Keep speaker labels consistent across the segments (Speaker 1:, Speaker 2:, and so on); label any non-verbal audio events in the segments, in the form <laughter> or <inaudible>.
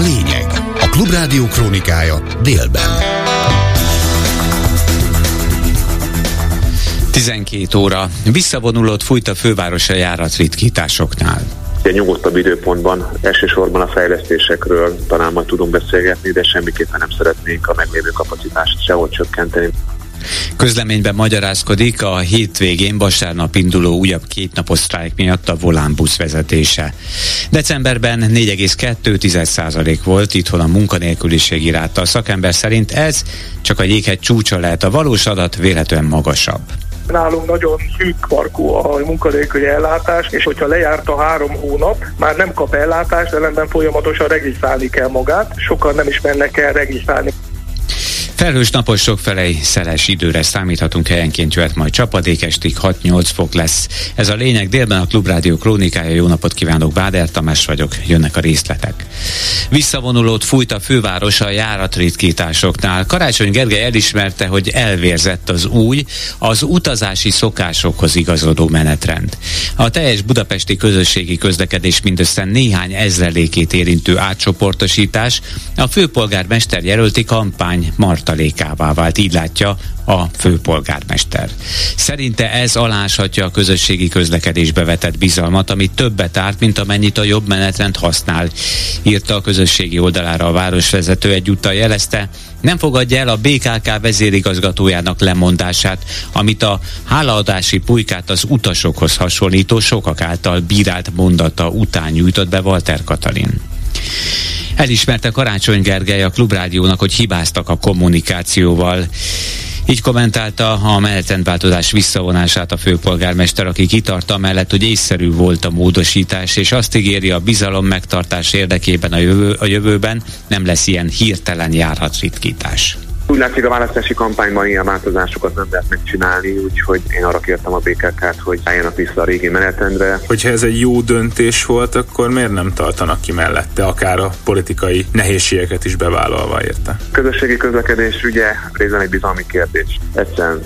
Speaker 1: lényeg. A Klubrádió krónikája délben.
Speaker 2: 12 óra. Visszavonulott fújt a fővárosa járatritkításoknál.
Speaker 3: Egy nyugodtabb időpontban elsősorban a fejlesztésekről talán majd tudunk beszélgetni, de semmiképpen nem szeretnénk a meglévő kapacitást sehol csökkenteni.
Speaker 2: Közleményben magyarázkodik a hétvégén vasárnap induló újabb kétnapos sztrájk miatt a volánbusz vezetése. Decemberben 4,2% volt itthon a munkanélküliségi ráta. A szakember szerint ez csak a jéghegy csúcsa lehet, a valós adat véletlenül magasabb
Speaker 4: nálunk nagyon szűk parkú a munkanélküli ellátás, és hogyha lejárt a három hónap, már nem kap ellátást, ellenben folyamatosan regisztrálni kell magát, sokan nem is mennek el regisztrálni.
Speaker 2: Felhős napos sok felej szeles időre számíthatunk, helyenként jöhet majd csapadék, estig 6-8 fok lesz. Ez a lényeg délben a Klubrádió krónikája. Jó napot kívánok, Báder Tamás vagyok, jönnek a részletek. Visszavonulót fújt a főváros a járatritkításoknál. Karácsony Gergely elismerte, hogy elvérzett az új, az utazási szokásokhoz igazodó menetrend. A teljes budapesti közösségi közlekedés mindössze néhány ezrelékét érintő átcsoportosítás a főpolgármester jelölti kampány Marta tartalékává vált, így látja a főpolgármester. Szerinte ez aláshatja a közösségi közlekedésbe vetett bizalmat, ami többet árt, mint amennyit a jobb menetrend használ, írta a közösségi oldalára a városvezető egyúttal jelezte, nem fogadja el a BKK vezérigazgatójának lemondását, amit a hálaadási pulykát az utasokhoz hasonlító sokak által bírált mondata után nyújtott be Walter Katalin. Elismerte Karácsony Gergely a Klubrádiónak, hogy hibáztak a kommunikációval. Így kommentálta a menetrendváltozás visszavonását a főpolgármester, aki kitartta mellett, hogy észszerű volt a módosítás, és azt ígéri a bizalom megtartás érdekében a, jövő, a jövőben nem lesz ilyen hirtelen járhatritkítás.
Speaker 3: Úgy látszik a választási kampányban ilyen változásokat nem lehet megcsinálni, úgyhogy én arra kértem a BKK-t, hogy álljanak vissza a régi menetrendre.
Speaker 5: Hogyha ez egy jó döntés volt, akkor miért nem tartanak ki mellette, akár a politikai nehézségeket is bevállalva érte?
Speaker 3: Közösségi közlekedés ugye részben egy bizalmi kérdés. Egyszerűen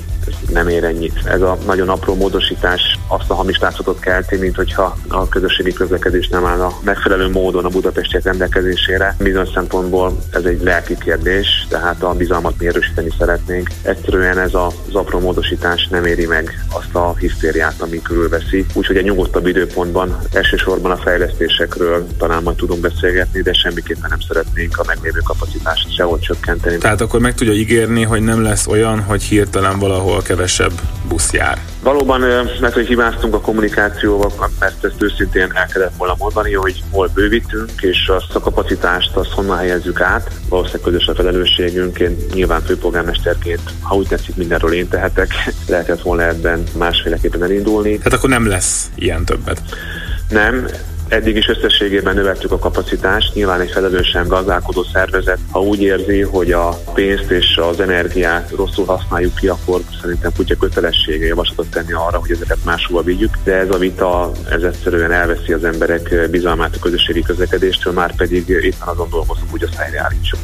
Speaker 3: nem ér ennyit. Ez a nagyon apró módosítás azt a hamis látszatot kelti, mint hogyha a közösségi közlekedés nem állna megfelelő módon a budapestiek rendelkezésére. Bizonyos szempontból ez egy lelki kérdés, tehát a bizalmat mi erősíteni szeretnénk. Egyszerűen ez az apró módosítás nem éri meg azt a hisztériát, ami körülveszi. Úgyhogy egy nyugodtabb időpontban elsősorban a fejlesztésekről talán majd tudunk beszélgetni, de semmiképpen nem szeretnénk a meglévő kapacitást sehol csökkenteni.
Speaker 5: Tehát akkor meg tudja ígérni, hogy nem lesz olyan, hogy hirtelen valahol ahol kevesebb busz jár.
Speaker 3: Valóban, mert hogy hibáztunk a kommunikációval, mert ezt őszintén el kellett volna mondani, hogy hol bővítünk, és azt a kapacitást azt honnan helyezzük át. Valószínűleg közös a felelősségünk, én nyilván főpolgármesterként, ha úgy tetszik, mindenről én tehetek, <laughs> lehetett volna ebben másféleképpen elindulni.
Speaker 5: Hát akkor nem lesz ilyen többet.
Speaker 3: Nem, Eddig is összességében növeltük a kapacitást. Nyilván egy felelősen gazdálkodó szervezet, ha úgy érzi, hogy a pénzt és az energiát rosszul használjuk ki, akkor szerintem kutya kötelessége javaslatot tenni arra, hogy ezeket máshova vigyük. De ez a vita, ez egyszerűen elveszi az emberek bizalmát a közösségi közlekedéstől, már pedig éppen azon dolgozunk, hogy azt helyreállítsuk.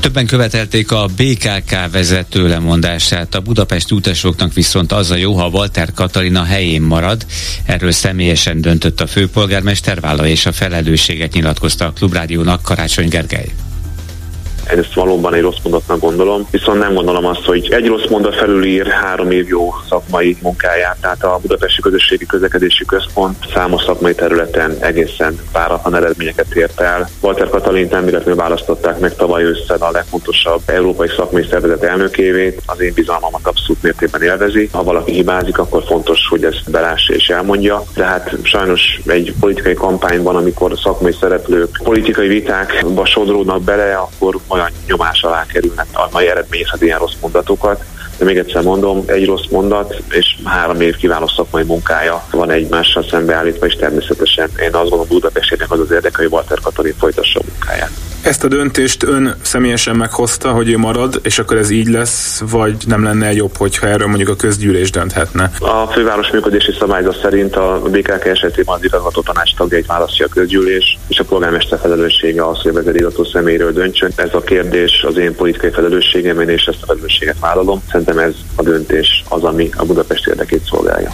Speaker 2: Többen követelték a BKK vezető lemondását, a Budapest utasoknak viszont az a jó, ha Walter Katalina helyén marad. Erről személyesen döntött a főpolgármester, vállal és a felelősséget nyilatkozta a Klubrádiónak Karácsony Gergely.
Speaker 3: Ezt valóban egy rossz mondatnak gondolom, viszont nem gondolom azt, hogy egy rossz mondat felülír három év jó szakmai munkáját. Tehát a Budapesti Közösségi Közlekedési Központ számos szakmai területen egészen váratlan eredményeket ért el. Walter Katalint nem véletlenül választották meg tavaly ősszel a legfontosabb európai szakmai szervezet elnökévé. Az én bizalmamat abszolút mértékben élvezi. Ha valaki hibázik, akkor fontos, hogy ezt belássa és elmondja. De hát sajnos egy politikai kampányban, amikor szakmai szereplők politikai vitákba sodródnak bele, akkor olyan nyomás alá kerülnek a mai eredményezhet ilyen rossz mondatokat. De még egyszer mondom, egy rossz mondat és három év kiváló szakmai munkája van egymással szembeállítva, és természetesen én azt gondolom Budapestének az az érdeke, hogy Walter Katalin folytassa a munkáját.
Speaker 5: Ezt a döntést ön személyesen meghozta, hogy ő marad, és akkor ez így lesz, vagy nem lenne jobb, hogyha erről mondjuk a közgyűlés dönthetne?
Speaker 3: A főváros működési szabályzat szerint a BKK esetében az igazgató tanács tagjait választja a közgyűlés, és a polgármester felelőssége az, hogy a vezérigazgató személyről döntsön. Ez a kérdés az én politikai felelősségem, és ezt a felelősséget vállalom. Szerintem ez a döntés az, ami a Budapest érdekét szolgálja.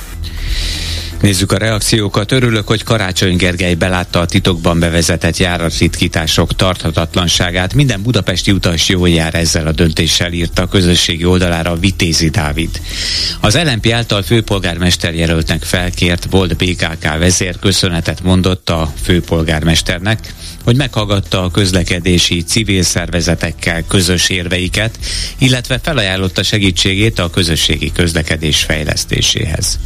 Speaker 2: Nézzük a reakciókat. Örülök, hogy Karácsony Gergely belátta a titokban bevezetett járatritkítások tarthatatlanságát. Minden budapesti utas jól jár ezzel a döntéssel, írta a közösségi oldalára Vitézi Dávid. Az LNP által főpolgármester jelöltnek felkért volt BKK vezér köszönetet mondott a főpolgármesternek, hogy meghallgatta a közlekedési civil szervezetekkel közös érveiket, illetve felajánlotta segítségét a közösségi közlekedés fejlesztéséhez.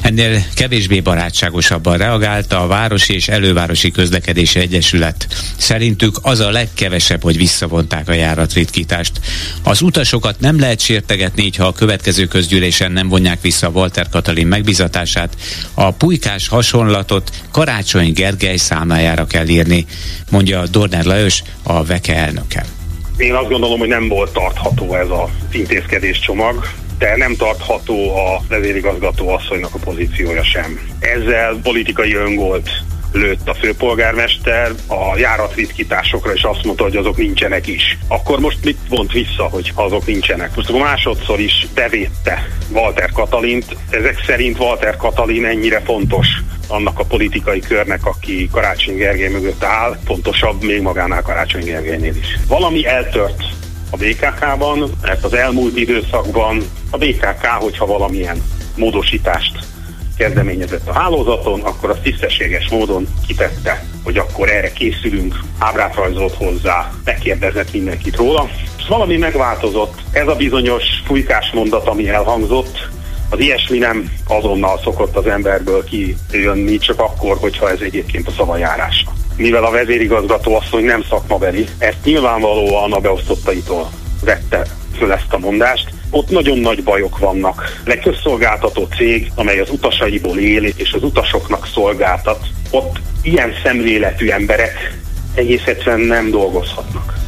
Speaker 2: Ennél kevésbé barátságosabban reagálta a Városi és Elővárosi Közlekedési Egyesület. Szerintük az a legkevesebb, hogy visszavonták a járatritkítást. Az utasokat nem lehet sértegetni, ha a következő közgyűlésen nem vonják vissza Walter Katalin megbizatását. A pulykás hasonlatot Karácsony Gergely számlájára kell írni, mondja Dorner Lajos, a VEKE elnöke.
Speaker 6: Én azt gondolom, hogy nem volt tartható ez az intézkedés csomag de nem tartható a vezérigazgató asszonynak a pozíciója sem. Ezzel politikai öngolt lőtt a főpolgármester a járatvitkításokra, és azt mondta, hogy azok nincsenek is. Akkor most mit vont vissza, hogy azok nincsenek? Most akkor másodszor is bevédte Walter Katalint. Ezek szerint Walter Katalin ennyire fontos annak a politikai körnek, aki Karácsony Gergely mögött áll, fontosabb még magánál Karácsony Gergelynél is. Valami eltört a BKK-ban, mert az elmúlt időszakban a BKK, hogyha valamilyen módosítást kezdeményezett a hálózaton, akkor az tisztességes módon kitette, hogy akkor erre készülünk, ábrát rajzolt hozzá, megkérdezett mindenkit róla. Valami megváltozott. Ez a bizonyos fújkás mondat, ami elhangzott, az ilyesmi nem azonnal szokott az emberből kijönni, csak akkor, hogyha ez egyébként a szavajárás. Mivel a vezérigazgató asszony nem szakmabeli, ezt nyilvánvalóan a beosztottaitól vette föl ezt a mondást, ott nagyon nagy bajok vannak. Egy közszolgáltató cég, amely az utasaiból él és az utasoknak szolgáltat, ott ilyen szemléletű emberek egész egyszerűen nem dolgozhatnak.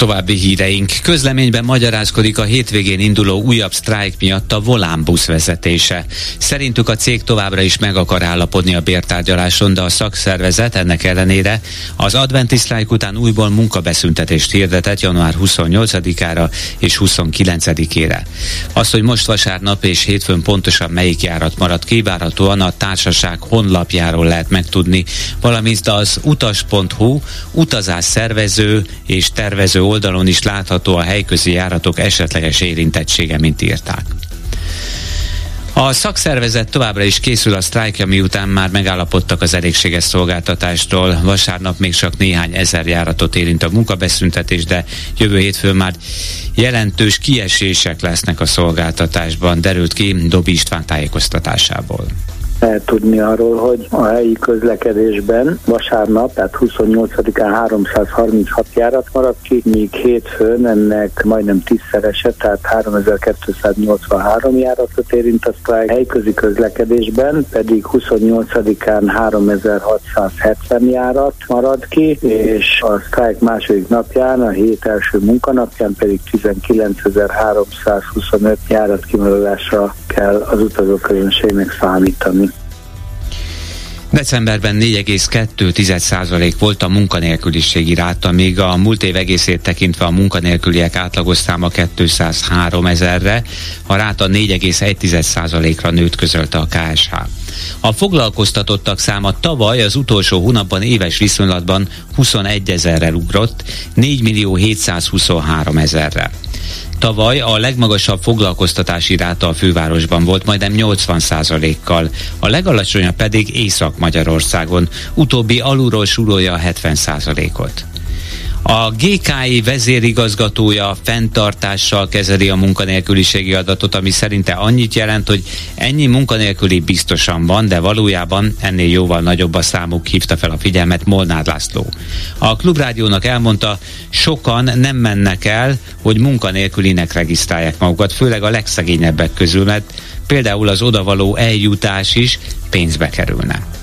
Speaker 2: További híreink. Közleményben magyarázkodik a hétvégén induló újabb sztrájk miatt a Volán busz vezetése. Szerintük a cég továbbra is meg akar állapodni a bértárgyaláson, de a szakszervezet ennek ellenére az adventi sztrájk után újból munkabeszüntetést hirdetett január 28-ára és 29-ére. Az, hogy most vasárnap és hétfőn pontosan melyik járat marad kivárhatóan a társaság honlapjáról lehet megtudni, valamint az utas.hu utazás szervező és tervező oldalon is látható a helyközi járatok esetleges érintettsége, mint írták. A szakszervezet továbbra is készül a sztrájkja, miután már megállapodtak az elégséges szolgáltatástól. Vasárnap még csak néhány ezer járatot érint a munkabeszüntetés, de jövő hétfőn már jelentős kiesések lesznek a szolgáltatásban, derült ki Dobi István tájékoztatásából
Speaker 7: tudni arról, hogy a helyi közlekedésben vasárnap, tehát 28-án 336 járat maradt ki, míg hétfőn ennek majdnem tízszerese, tehát 3283 járatot érint a sztrájk. Helyközi közlekedésben pedig 28-án 3670 járat marad ki, és a sztrájk második napján, a hét első munkanapján pedig 19325 járat kimaradásra kell az utazóközönségnek számítani.
Speaker 2: Decemberben 4,2% volt a munkanélküliségi ráta, míg a múlt év egészét tekintve a munkanélküliek átlagos száma 203 ezerre, a ráta 4,1%-ra nőtt közölte a KSH. A foglalkoztatottak száma tavaly az utolsó hónapban éves viszonylatban 21 ezerrel ugrott, 4 millió 723 ezerre. Tavaly a legmagasabb foglalkoztatási ráta a fővárosban volt, majdnem 80% kal a legalacsonyabb pedig Észak-Magyarországon, utóbbi alulról súrolja a 70% ot a GKI vezérigazgatója fenntartással kezeli a munkanélküliségi adatot, ami szerinte annyit jelent, hogy ennyi munkanélküli biztosan van, de valójában ennél jóval nagyobb a számuk, hívta fel a figyelmet Molnár László. A klubrádiónak elmondta, sokan nem mennek el, hogy munkanélkülinek regisztrálják magukat, főleg a legszegényebbek közül, mert például az odavaló eljutás is pénzbe kerülne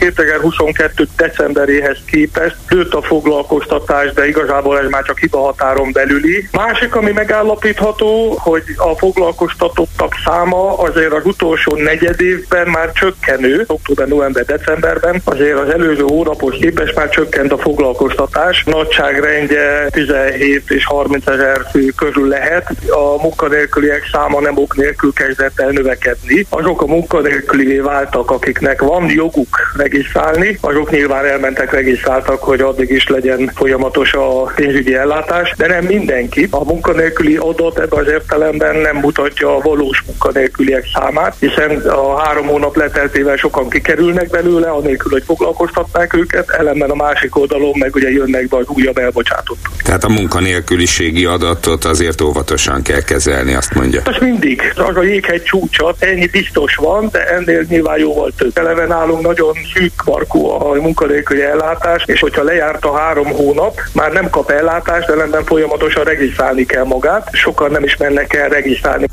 Speaker 4: 2022 decemberéhez képest nőtt a foglalkoztatás, de igazából ez már csak hibahatáron belüli. Másik, ami megállapítható, hogy a foglalkoztatottak száma azért az utolsó negyed évben már csökkenő, október, november, decemberben, azért az előző hónapos képest már csökkent a foglalkoztatás. Nagyságrendje 17 és 30 ezer fő körül lehet. A munkanélküliek száma nem ok nélkül kezdett el növekedni. Azok a munkanélkülivé váltak, akiknek van joguk regisztrálni, azok nyilván elmentek, regisztráltak, hogy addig is legyen folyamatos a pénzügyi ellátás, de nem mindenki. A munkanélküli adat ebben az értelemben nem mutatja a valós munkanélküliek számát, hiszen a három hónap leteltével sokan kikerülnek belőle, anélkül, hogy foglalkoztatnák őket, ellenben a másik oldalon meg ugye jönnek be az újabb elbocsátottak.
Speaker 8: Tehát a munkanélküliségi adatot azért óvatosan kell kezelni, azt mondja.
Speaker 4: Az mindig. Az a jéghegy csúcsa, ennyi biztos van, de ennél nyilván jóval több. Eleve nálunk nagyon szűk markú a munkanélküli ellátás, és hogyha lejárt a három hónap, már nem kap ellátást, ellenben folyamatosan regisztrálni kell magát. Sokan nem is mennek el regisztrálni.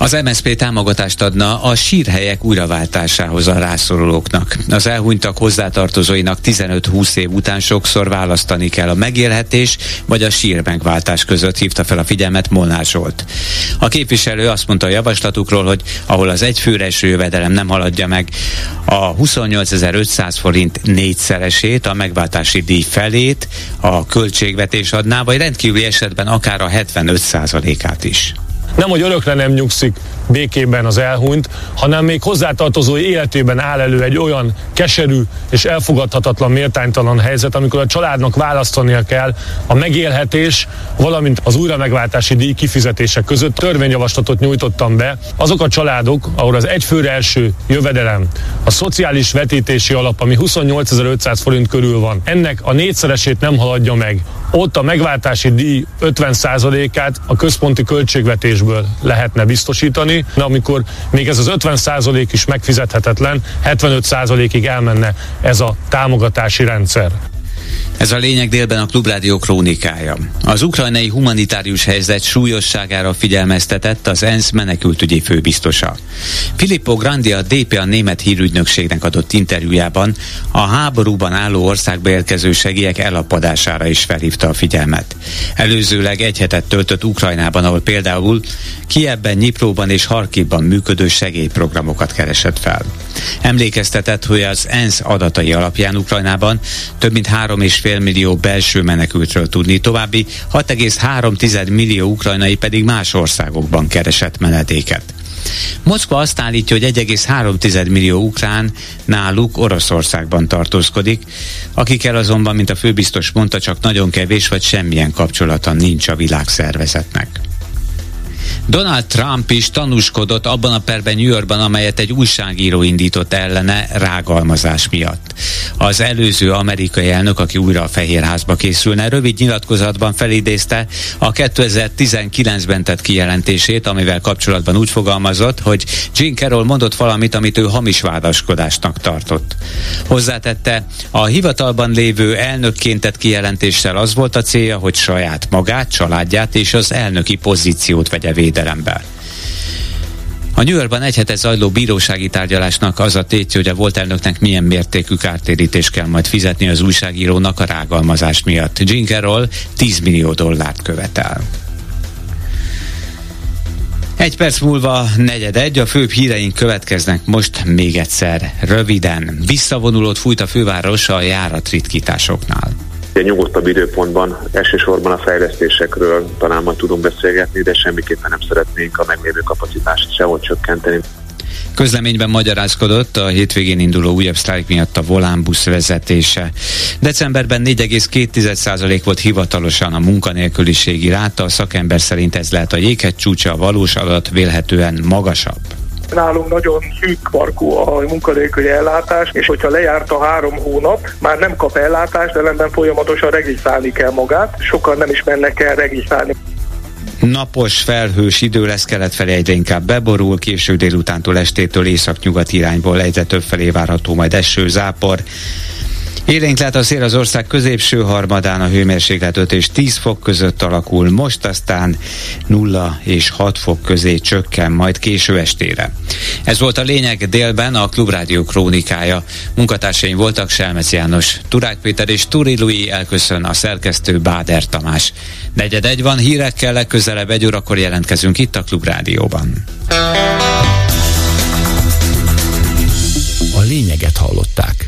Speaker 2: Az MSZP támogatást adna a sírhelyek újraváltásához a rászorulóknak. Az elhunytak hozzátartozóinak 15-20 év után sokszor választani kell a megélhetés vagy a sír megváltás között hívta fel a figyelmet Molnár Zsolt. A képviselő azt mondta a javaslatukról, hogy ahol az egyfőre eső jövedelem nem haladja meg a 28.500 forint négyszeresét, a megváltási díj felét a költségvetés adná, vagy rendkívüli esetben akár a 75%-át is
Speaker 9: nem, hogy örökre nem nyugszik békében az elhunyt, hanem még hozzátartozó életében áll elő egy olyan keserű és elfogadhatatlan, méltánytalan helyzet, amikor a családnak választania kell a megélhetés, valamint az újra megváltási díj kifizetése között. Törvényjavaslatot nyújtottam be. Azok a családok, ahol az egyfőre első jövedelem, a szociális vetítési alap, ami 28.500 forint körül van, ennek a négyszeresét nem haladja meg. Ott a megváltási díj 50%-át a központi költségvetésből lehetne biztosítani, de amikor még ez az 50% is megfizethetetlen, 75%-ig elmenne ez a támogatási rendszer.
Speaker 2: Ez a lényeg délben a Klubrádió krónikája. Az ukrajnai humanitárius helyzet súlyosságára figyelmeztetett az ENSZ menekültügyi főbiztosa. Filippo Grandi a DPA német hírügynökségnek adott interjújában a háborúban álló országba érkező segélyek elapadására is felhívta a figyelmet. Előzőleg egy hetet töltött Ukrajnában, ahol például Kiebben, Nyipróban és Harkivban működő segélyprogramokat keresett fel. Emlékeztetett, hogy az ENSZ adatai alapján Ukrajnában több mint 3,5 millió belső menekültről tudni, további 6,3 millió ukrajnai pedig más országokban keresett menedéket. Moszkva azt állítja, hogy 1,3 millió ukrán náluk Oroszországban tartózkodik, akikkel azonban, mint a főbiztos mondta, csak nagyon kevés vagy semmilyen kapcsolata nincs a világszervezetnek. Donald Trump is tanúskodott abban a perben New Yorkban, amelyet egy újságíró indított ellene rágalmazás miatt. Az előző amerikai elnök, aki újra a Fehérházba készülne, rövid nyilatkozatban felidézte a 2019-ben tett kijelentését, amivel kapcsolatban úgy fogalmazott, hogy Jim Carroll mondott valamit, amit ő hamis vádaskodásnak tartott. Hozzátette, a hivatalban lévő elnökként tett kijelentéssel az volt a célja, hogy saját magát, családját és az elnöki pozíciót vegye védelembe. A New Yorkban egy hete zajló bírósági tárgyalásnak az a tétje, hogy a volt elnöknek milyen mértékű kártérítést kell majd fizetni az újságírónak a rágalmazás miatt. Jinkerról 10 millió dollárt követel. Egy perc múlva negyed egy, a főbb híreink következnek most még egyszer, röviden. Visszavonulót fújt a főváros a járatritkításoknál
Speaker 3: egy nyugodtabb időpontban elsősorban a fejlesztésekről talán majd tudunk beszélgetni, de semmiképpen nem szeretnénk a meglévő kapacitást sehol csökkenteni.
Speaker 2: Közleményben magyarázkodott a hétvégén induló újabb sztrájk miatt a volánbusz vezetése. Decemberben 4,2% volt hivatalosan a munkanélküliségi ráta, a szakember szerint ez lehet a jéghegy csúcsa, a valós adat vélhetően magasabb.
Speaker 4: Nálunk nagyon szűk markú a munkanélküli ellátás, és hogyha lejárt a három hónap, már nem kap ellátást, de ellenben folyamatosan regisztrálni kell magát. Sokan nem is mennek el regisztrálni.
Speaker 2: Napos, felhős idő lesz kelet felé egyre inkább beborul, késő délutántól estétől észak-nyugat irányból egyre több felé várható majd eső, zápor. Élénk lát a szél az ország középső harmadán a hőmérséklet 5 és 10 fok között alakul, most aztán 0 és 6 fok közé csökken, majd késő estére. Ez volt a lényeg délben a Klubrádió krónikája. Munkatársaim voltak Selmec János, Turák Péter és Turi Lui elköszön a szerkesztő Báder Tamás. Negyed egy van, hírekkel legközelebb egy órakor jelentkezünk itt a Klubrádióban.
Speaker 1: A lényeget hallották.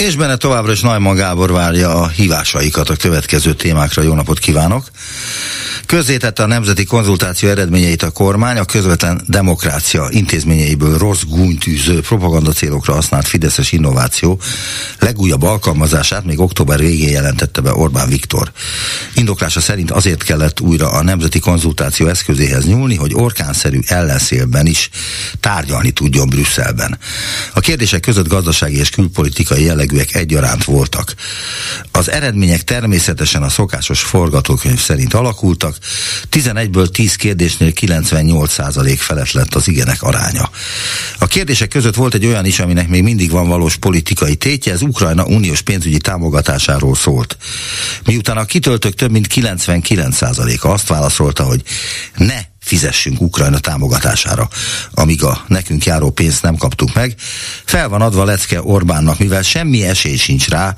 Speaker 1: És benne továbbra is Najman Gábor várja a hívásaikat a következő témákra. Jó napot kívánok! Közzétette a nemzeti konzultáció eredményeit a kormány, a közvetlen demokrácia intézményeiből rossz gúnytűző propaganda célokra használt Fideszes innováció legújabb alkalmazását még október végén jelentette be Orbán Viktor. Indoklása szerint azért kellett újra a nemzeti konzultáció eszközéhez nyúlni, hogy orkánszerű ellenszélben is tárgyalni tudjon Brüsszelben. A kérdések között gazdasági és külpolitikai jellegűek egyaránt voltak. Az eredmények természetesen a szokásos forgatókönyv szerint alakultak, 11-ből 10 kérdésnél 98% felett lett az igenek aránya. A kérdések között volt egy olyan is, aminek még mindig van valós politikai tétje, ez Ukrajna uniós pénzügyi támogatásáról szólt. Miután a kitöltők több mint 99%-a azt válaszolta, hogy ne fizessünk Ukrajna támogatására, amíg a nekünk járó pénzt nem kaptuk meg. Fel van adva lecke Orbánnak, mivel semmi esély sincs rá,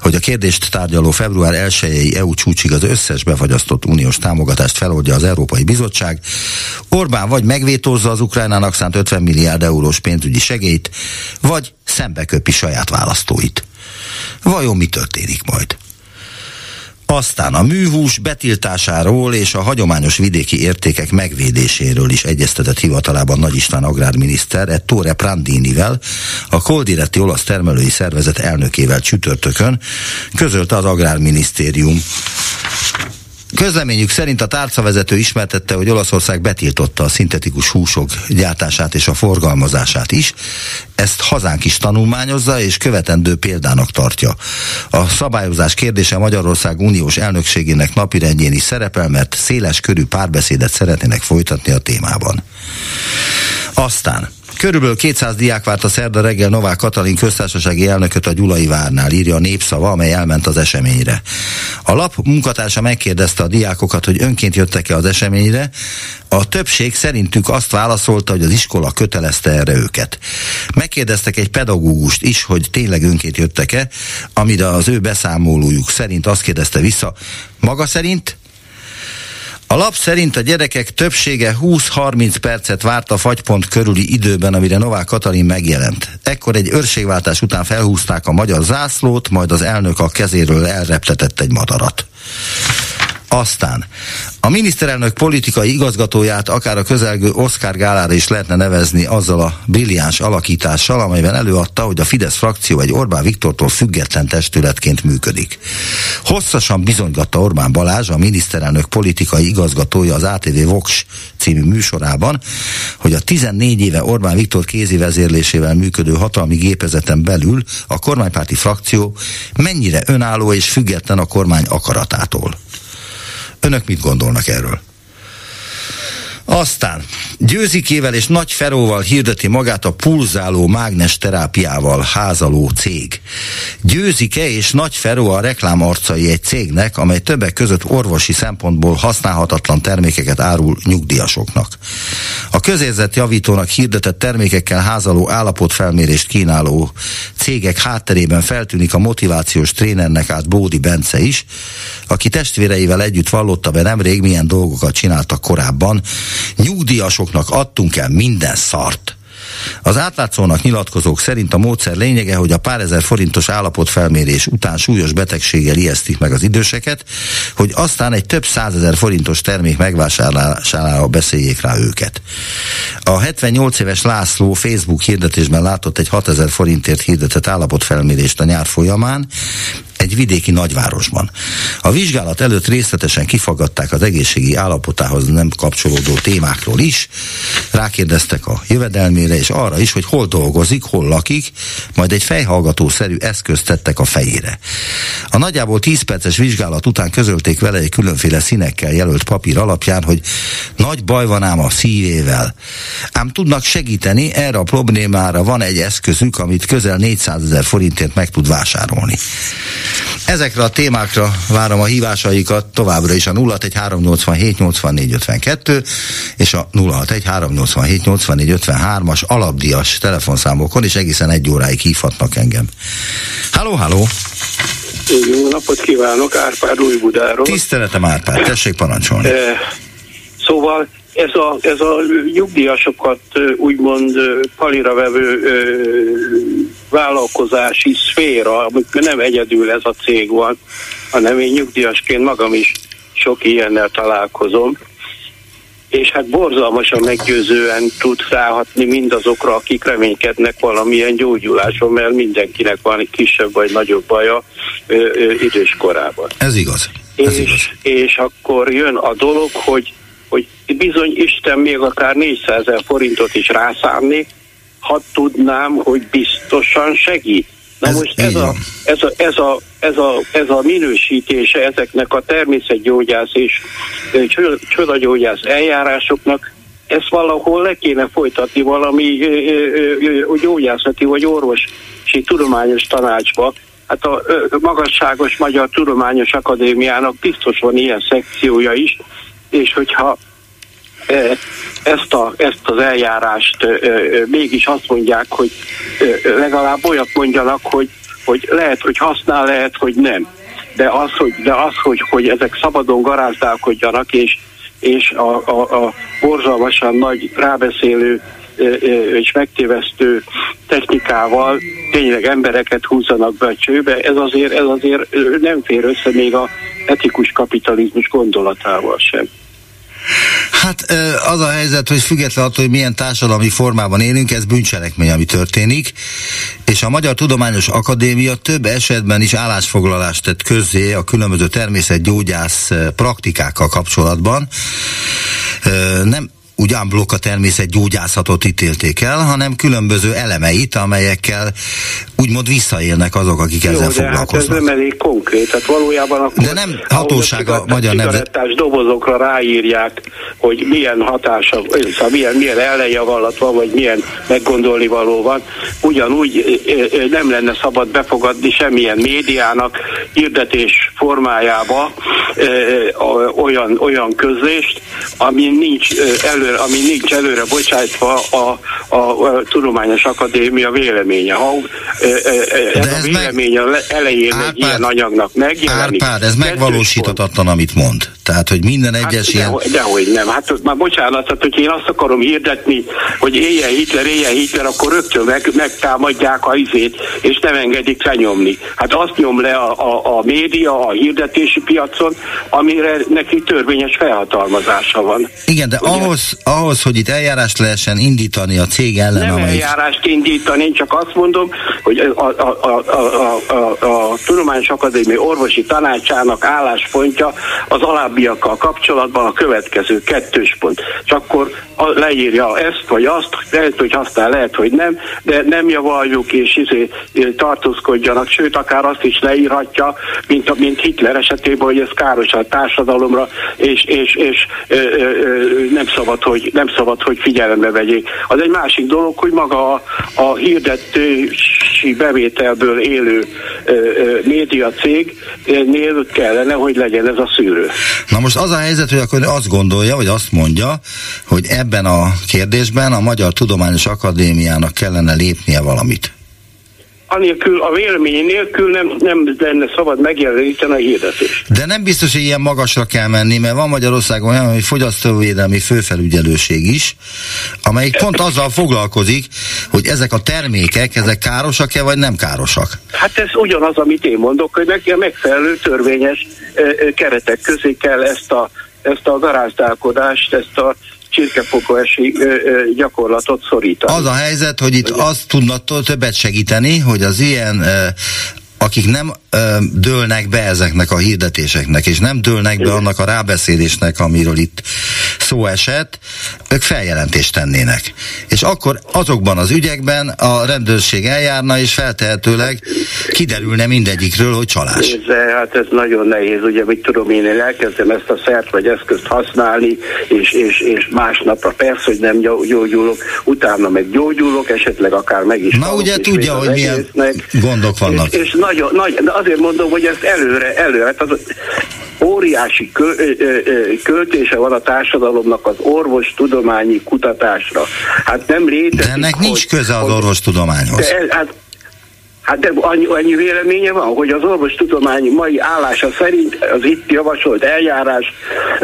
Speaker 1: hogy a kérdést tárgyaló február 1-i EU csúcsig az összes befagyasztott uniós támogatást feloldja az Európai Bizottság. Orbán vagy megvétózza az Ukrajnának szánt 50 milliárd eurós pénzügyi segélyt, vagy szembeköpi saját választóit. Vajon mi történik majd? Aztán a műhús betiltásáról és a hagyományos vidéki értékek megvédéséről is egyeztetett hivatalában Nagy István agrárminiszter Ettore Prandinivel, a Koldiretti olasz termelői szervezet elnökével csütörtökön, közölte az agrárminisztérium Közleményük szerint a tárcavezető ismertette, hogy Olaszország betiltotta a szintetikus húsok gyártását és a forgalmazását is. Ezt hazánk is tanulmányozza és követendő példának tartja. A szabályozás kérdése Magyarország uniós elnökségének napirendjén is szerepel, mert széles körű párbeszédet szeretnének folytatni a témában. Aztán Körülbelül 200 diák várt a szerda reggel Novák Katalin köztársasági elnököt a Gyulai várnál, írja a népszava, amely elment az eseményre. A lap munkatársa megkérdezte a diákokat, hogy önként jöttek-e az eseményre. A többség szerintük azt válaszolta, hogy az iskola kötelezte erre őket. Megkérdeztek egy pedagógust is, hogy tényleg önként jöttek-e, amire az ő beszámolójuk szerint azt kérdezte vissza, maga szerint a lap szerint a gyerekek többsége 20-30 percet várt a fagypont körüli időben, amire Novák Katalin megjelent. Ekkor egy őrségváltás után felhúzták a magyar zászlót, majd az elnök a kezéről elreptetett egy madarat. Aztán a miniszterelnök politikai igazgatóját akár a közelgő Oscar gálára is lehetne nevezni azzal a brilliáns alakítással, amelyben előadta, hogy a Fidesz frakció egy Orbán Viktortól független testületként működik. Hosszasan bizonygatta Orbán Balázs, a miniszterelnök politikai igazgatója az ATV Vox című műsorában, hogy a 14 éve Orbán Viktor kézi vezérlésével működő hatalmi gépezeten belül a kormánypárti frakció mennyire önálló és független a kormány akaratától. Önök mit gondolnak erről? Aztán Győzikével és Nagy Feróval hirdeti magát a pulzáló mágnes terápiával házaló cég. Győzike és Nagy Feró a reklámarcai egy cégnek, amely többek között orvosi szempontból használhatatlan termékeket árul nyugdíjasoknak. A közérzet javítónak hirdetett termékekkel házaló állapotfelmérést kínáló cégek hátterében feltűnik a motivációs trénernek át Bódi Bence is, aki testvéreivel együtt vallotta be nemrég milyen dolgokat csináltak korábban, Nyugdíjasoknak adtunk el minden szart. Az átlátszónak nyilatkozók szerint a módszer lényege, hogy a pár ezer forintos állapotfelmérés után súlyos betegséggel ijesztik meg az időseket, hogy aztán egy több százezer forintos termék megvásárlására beszéljék rá őket. A 78 éves László Facebook hirdetésben látott egy 6000 forintért hirdetett állapotfelmérést a nyár folyamán, egy vidéki nagyvárosban. A vizsgálat előtt részletesen kifaggatták az egészségi állapotához nem kapcsolódó témákról is, rákérdeztek a jövedelmére és arra is, hogy hol dolgozik, hol lakik, majd egy fejhallgatószerű eszközt tettek a fejére. A nagyjából 10 perces vizsgálat után közölték vele egy különféle színekkel jelölt papír alapján, hogy nagy baj van ám a szívével. Ám tudnak segíteni, erre a problémára van egy eszközük, amit közel 400 ezer forintért meg tud vásárolni. Ezekre a témákra várom a hívásaikat továbbra is a 01387 84 52 és a 061 as alapdias telefonszámokon, és egészen egy óráig hívhatnak engem. Halló, halló!
Speaker 10: Jó napot kívánok, Árpád Újbudáról.
Speaker 1: Tiszteletem Árpád, tessék parancsolni. E,
Speaker 10: szóval ez a, ez a nyugdíjasokat úgymond palira vevő vállalkozási szféra, amikor nem egyedül ez a cég van, hanem én nyugdíjasként magam is sok ilyennel találkozom, és hát borzalmasan meggyőzően tud ráhatni mindazokra, akik reménykednek valamilyen gyógyuláson, mert mindenkinek van egy kisebb vagy nagyobb baja ö, ö, idős korában.
Speaker 1: Ez igaz. Ez
Speaker 10: és,
Speaker 1: igaz.
Speaker 10: és akkor jön a dolog, hogy, hogy bizony Isten még akár 400 ezer forintot is rászámnék, ha tudnám, hogy biztosan segít. Na ez most ez a, ez, a, ez, a, ez, a, ez a minősítése ezeknek a természetgyógyász és csodagyógyász eljárásoknak, ezt valahol le kéne folytatni valami gyógyászati vagy orvosi tudományos tanácsba. Hát a magasságos Magyar Tudományos Akadémiának biztos van ilyen szekciója is, és hogyha ezt, a, ezt az eljárást mégis azt mondják, hogy legalább olyat mondjanak, hogy, hogy lehet, hogy használ, lehet, hogy nem. De az, hogy, de az, hogy, hogy ezek szabadon garázdálkodjanak, és, és a, a, a borzalmasan nagy rábeszélő és megtévesztő technikával tényleg embereket húzzanak be a csőbe, ez azért, ez azért nem fér össze még a etikus kapitalizmus gondolatával sem.
Speaker 1: Hát az a helyzet, hogy független attól, hogy milyen társadalmi formában élünk, ez bűncselekmény, ami történik, és a Magyar Tudományos Akadémia több esetben is állásfoglalást tett közzé a különböző természetgyógyász praktikákkal kapcsolatban. Nem, úgy unblock a természet gyógyászatot ítélték el, hanem különböző elemeit, amelyekkel úgymond visszaélnek azok, akik
Speaker 10: Jó,
Speaker 1: ezzel
Speaker 10: de
Speaker 1: foglalkoznak.
Speaker 10: Hát ez nem elég konkrét, tehát valójában akkor,
Speaker 1: de nem hatóság a magyar nemzet.
Speaker 10: dobozokra ráírják, hogy milyen hatása, szóval milyen, milyen ellenjavalat van, vagy milyen meggondolni való van. Ugyanúgy nem lenne szabad befogadni semmilyen médiának hirdetés formájába olyan, olyan közlést, ami nincs elő előre, ami nincs előre bocsájtva a, a, a Tudományos Akadémia véleménye. Ha ez De ez a vélemény meg... elején Árpád, egy ilyen anyagnak megjelenik.
Speaker 1: Árpád, ez megvalósíthatatlan, amit mond. Tehát, hogy minden hát egyes hát, ilyen...
Speaker 10: Dehogy, dehogy nem. Hát már bocsánat, tehát, hogy én azt akarom hirdetni, hogy éljen Hitler, éljen Hitler, akkor rögtön meg, megtámadják a izét, és nem engedik lenyomni. Hát azt nyom le a, a, a média, a hirdetési piacon, amire neki törvényes felhatalmazása van.
Speaker 1: Igen, de Ugye? ahhoz, ahhoz, hogy itt eljárást lehessen indítani a cég ellen,
Speaker 10: Nem amelyik... eljárást indítani, én csak azt mondom, hogy a, a, a, a, a, a Tudományos Akadémia Orvosi Tanácsának álláspontja az alábbiakkal kapcsolatban a következő kettős pont. Csak akkor leírja ezt vagy azt, lehet, hogy használ, lehet, hogy nem, de nem javaljuk és izé, tartózkodjanak, sőt, akár azt is leírhatja, mint, a, mint Hitler esetében, hogy ez káros a társadalomra, és, és, és ö, ö, ö, nem szabad, hogy nem szabad, hogy figyelembe vegyék. Az egy másik dolog, hogy maga a, a hirdetési bevételből élő ö, ö, médiacégnél kellene, hogy legyen ez a szűrő.
Speaker 1: Na most az a helyzet, hogy akkor azt gondolja, vagy azt mondja, hogy ebben a kérdésben a Magyar Tudományos Akadémiának kellene lépnie valamit
Speaker 10: anélkül, a vélemény nélkül nem, nem lenne szabad megjeleníteni a hirdetést.
Speaker 1: De nem biztos, hogy ilyen magasra kell menni, mert van Magyarországon olyan, hogy fogyasztóvédelmi főfelügyelőség is, amelyik pont azzal foglalkozik, hogy ezek a termékek, ezek károsak-e, vagy nem károsak.
Speaker 10: Hát ez ugyanaz, amit én mondok, hogy a megfelelő törvényes keretek közé kell ezt a, ezt a garázdálkodást, ezt a csirkefogóesi gyakorlatot szorítani.
Speaker 1: Az a helyzet, hogy itt azt tudna többet segíteni, hogy az ilyen akik nem ö, dőlnek be ezeknek a hirdetéseknek, és nem dőlnek be annak a rábeszélésnek, amiről itt szó esett, ők feljelentést tennének. És akkor azokban az ügyekben a rendőrség eljárna, és feltehetőleg kiderülne mindegyikről, hogy csalás.
Speaker 10: Nézze, hát ez nagyon nehéz, ugye, mit tudom én, én elkezdem ezt a szert vagy eszközt használni, és, és, és másnapra persze, hogy nem gyógyulok, utána meg gyógyulok, esetleg akár meg is.
Speaker 1: Na ugye tudja, hogy milyen gondok vannak.
Speaker 10: És, és nagyon, nagy, azért mondom, hogy ezt előre, előre, hát az óriási kö, ö, ö, költése van a társadalomnak az orvos tudományi kutatásra. Hát nem létezik,
Speaker 1: De ennek nincs köze az orvostudományhoz. De,
Speaker 10: hát, Hát de annyi, annyi véleménye van, hogy az orvostudomány mai állása szerint az itt javasolt eljárás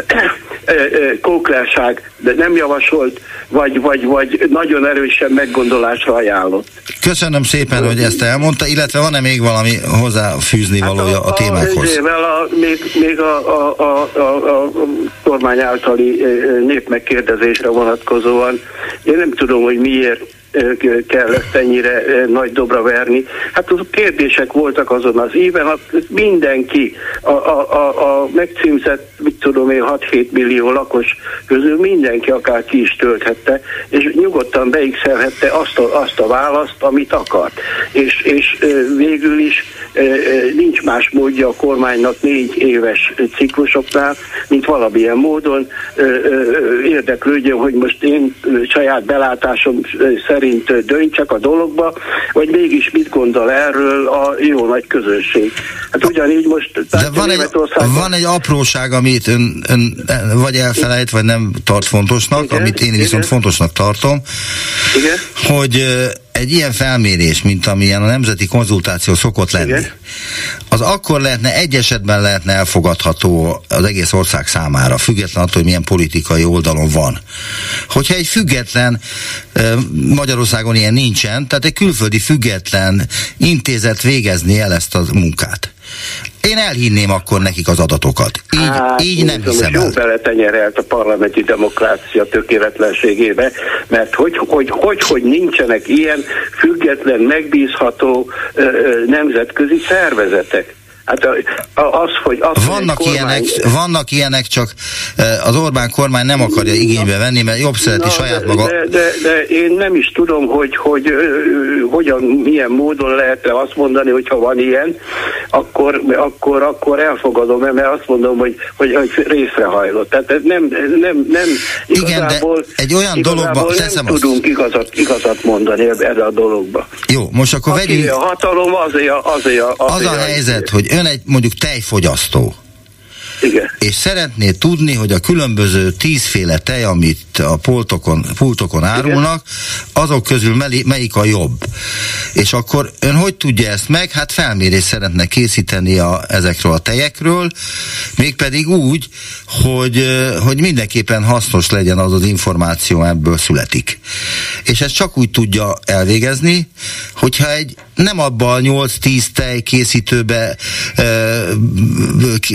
Speaker 10: <clears throat> kóklerság, de nem javasolt, vagy, vagy, vagy nagyon erősen meggondolásra ajánlott.
Speaker 1: Köszönöm szépen, hogy ezt elmondta, illetve van-e még valami hozzáfűzni hát valója a, a témákhoz?
Speaker 10: A, a, még, még a, a, a, a, a kormány általi népmegkérdezésre vonatkozóan. Én nem tudom, hogy miért kell ezt ennyire nagy dobra verni. Hát az kérdések voltak azon az éven, mindenki, a, a, a, a megcímzett, mit tudom én, 6-7 millió lakos közül mindenki akár ki is tölthette, és nyugodtan beixelhette azt a, azt a választ, amit akart. És, és végül is nincs más módja a kormánynak négy éves ciklusoknál, mint valamilyen módon érdeklődjön, hogy most én saját belátásom szerint szerint döntsek a dologba, vagy mégis mit gondol erről a jó nagy közönség. Hát ugyanígy most...
Speaker 1: De van egy, van egy apróság, amit ön, ön vagy elfelejt, vagy nem tart fontosnak, igen, amit én viszont igen. fontosnak tartom, igen. hogy egy ilyen felmérés, mint amilyen a nemzeti konzultáció szokott lenni, Igen. az akkor lehetne, egy esetben lehetne elfogadható az egész ország számára, független attól, hogy milyen politikai oldalon van. Hogyha egy független, Magyarországon ilyen nincsen, tehát egy külföldi független intézet végezni el ezt a munkát. Én elhinném akkor nekik az adatokat. Így, hát, így nem hiszem
Speaker 10: el. Beletenyerelt a parlamenti demokrácia tökéletlenségébe, mert hogy, hogy, hogy, hogy nincsenek ilyen független, megbízható ö, ö, nemzetközi szervezetek. Hát az, hogy... Az,
Speaker 1: vannak, hogy kormány... ilyenek, vannak ilyenek, csak az Orbán kormány nem akarja igénybe venni, mert jobb szereti Na, saját
Speaker 10: de,
Speaker 1: maga...
Speaker 10: De, de, de én nem is tudom, hogy, hogy hogyan, milyen módon lehet azt mondani, hogy ha van ilyen, akkor, akkor, akkor elfogadom, mert azt mondom, hogy, hogy, hogy részrehajlott. Tehát nem, nem, nem
Speaker 1: igazából, Igen, de egy olyan dologba
Speaker 10: nem tudunk azt. igazat, igazat mondani erre a dologba.
Speaker 1: Jó, most akkor
Speaker 10: Aki
Speaker 1: vegyünk...
Speaker 10: a hatalom, azért, azért, azért
Speaker 1: az a helyzet, hogy ön egy mondjuk tejfogyasztó,
Speaker 10: igen.
Speaker 1: És szeretné tudni, hogy a különböző tízféle tej, amit a pultokon, pultokon árulnak, azok közül melyik a jobb. És akkor ön hogy tudja ezt meg? Hát felmérést szeretne készíteni a, ezekről a tejekről, mégpedig úgy, hogy, hogy mindenképpen hasznos legyen az az információ, ebből születik. És ezt csak úgy tudja elvégezni, hogyha egy nem abban a 8-10 tejkészítőbe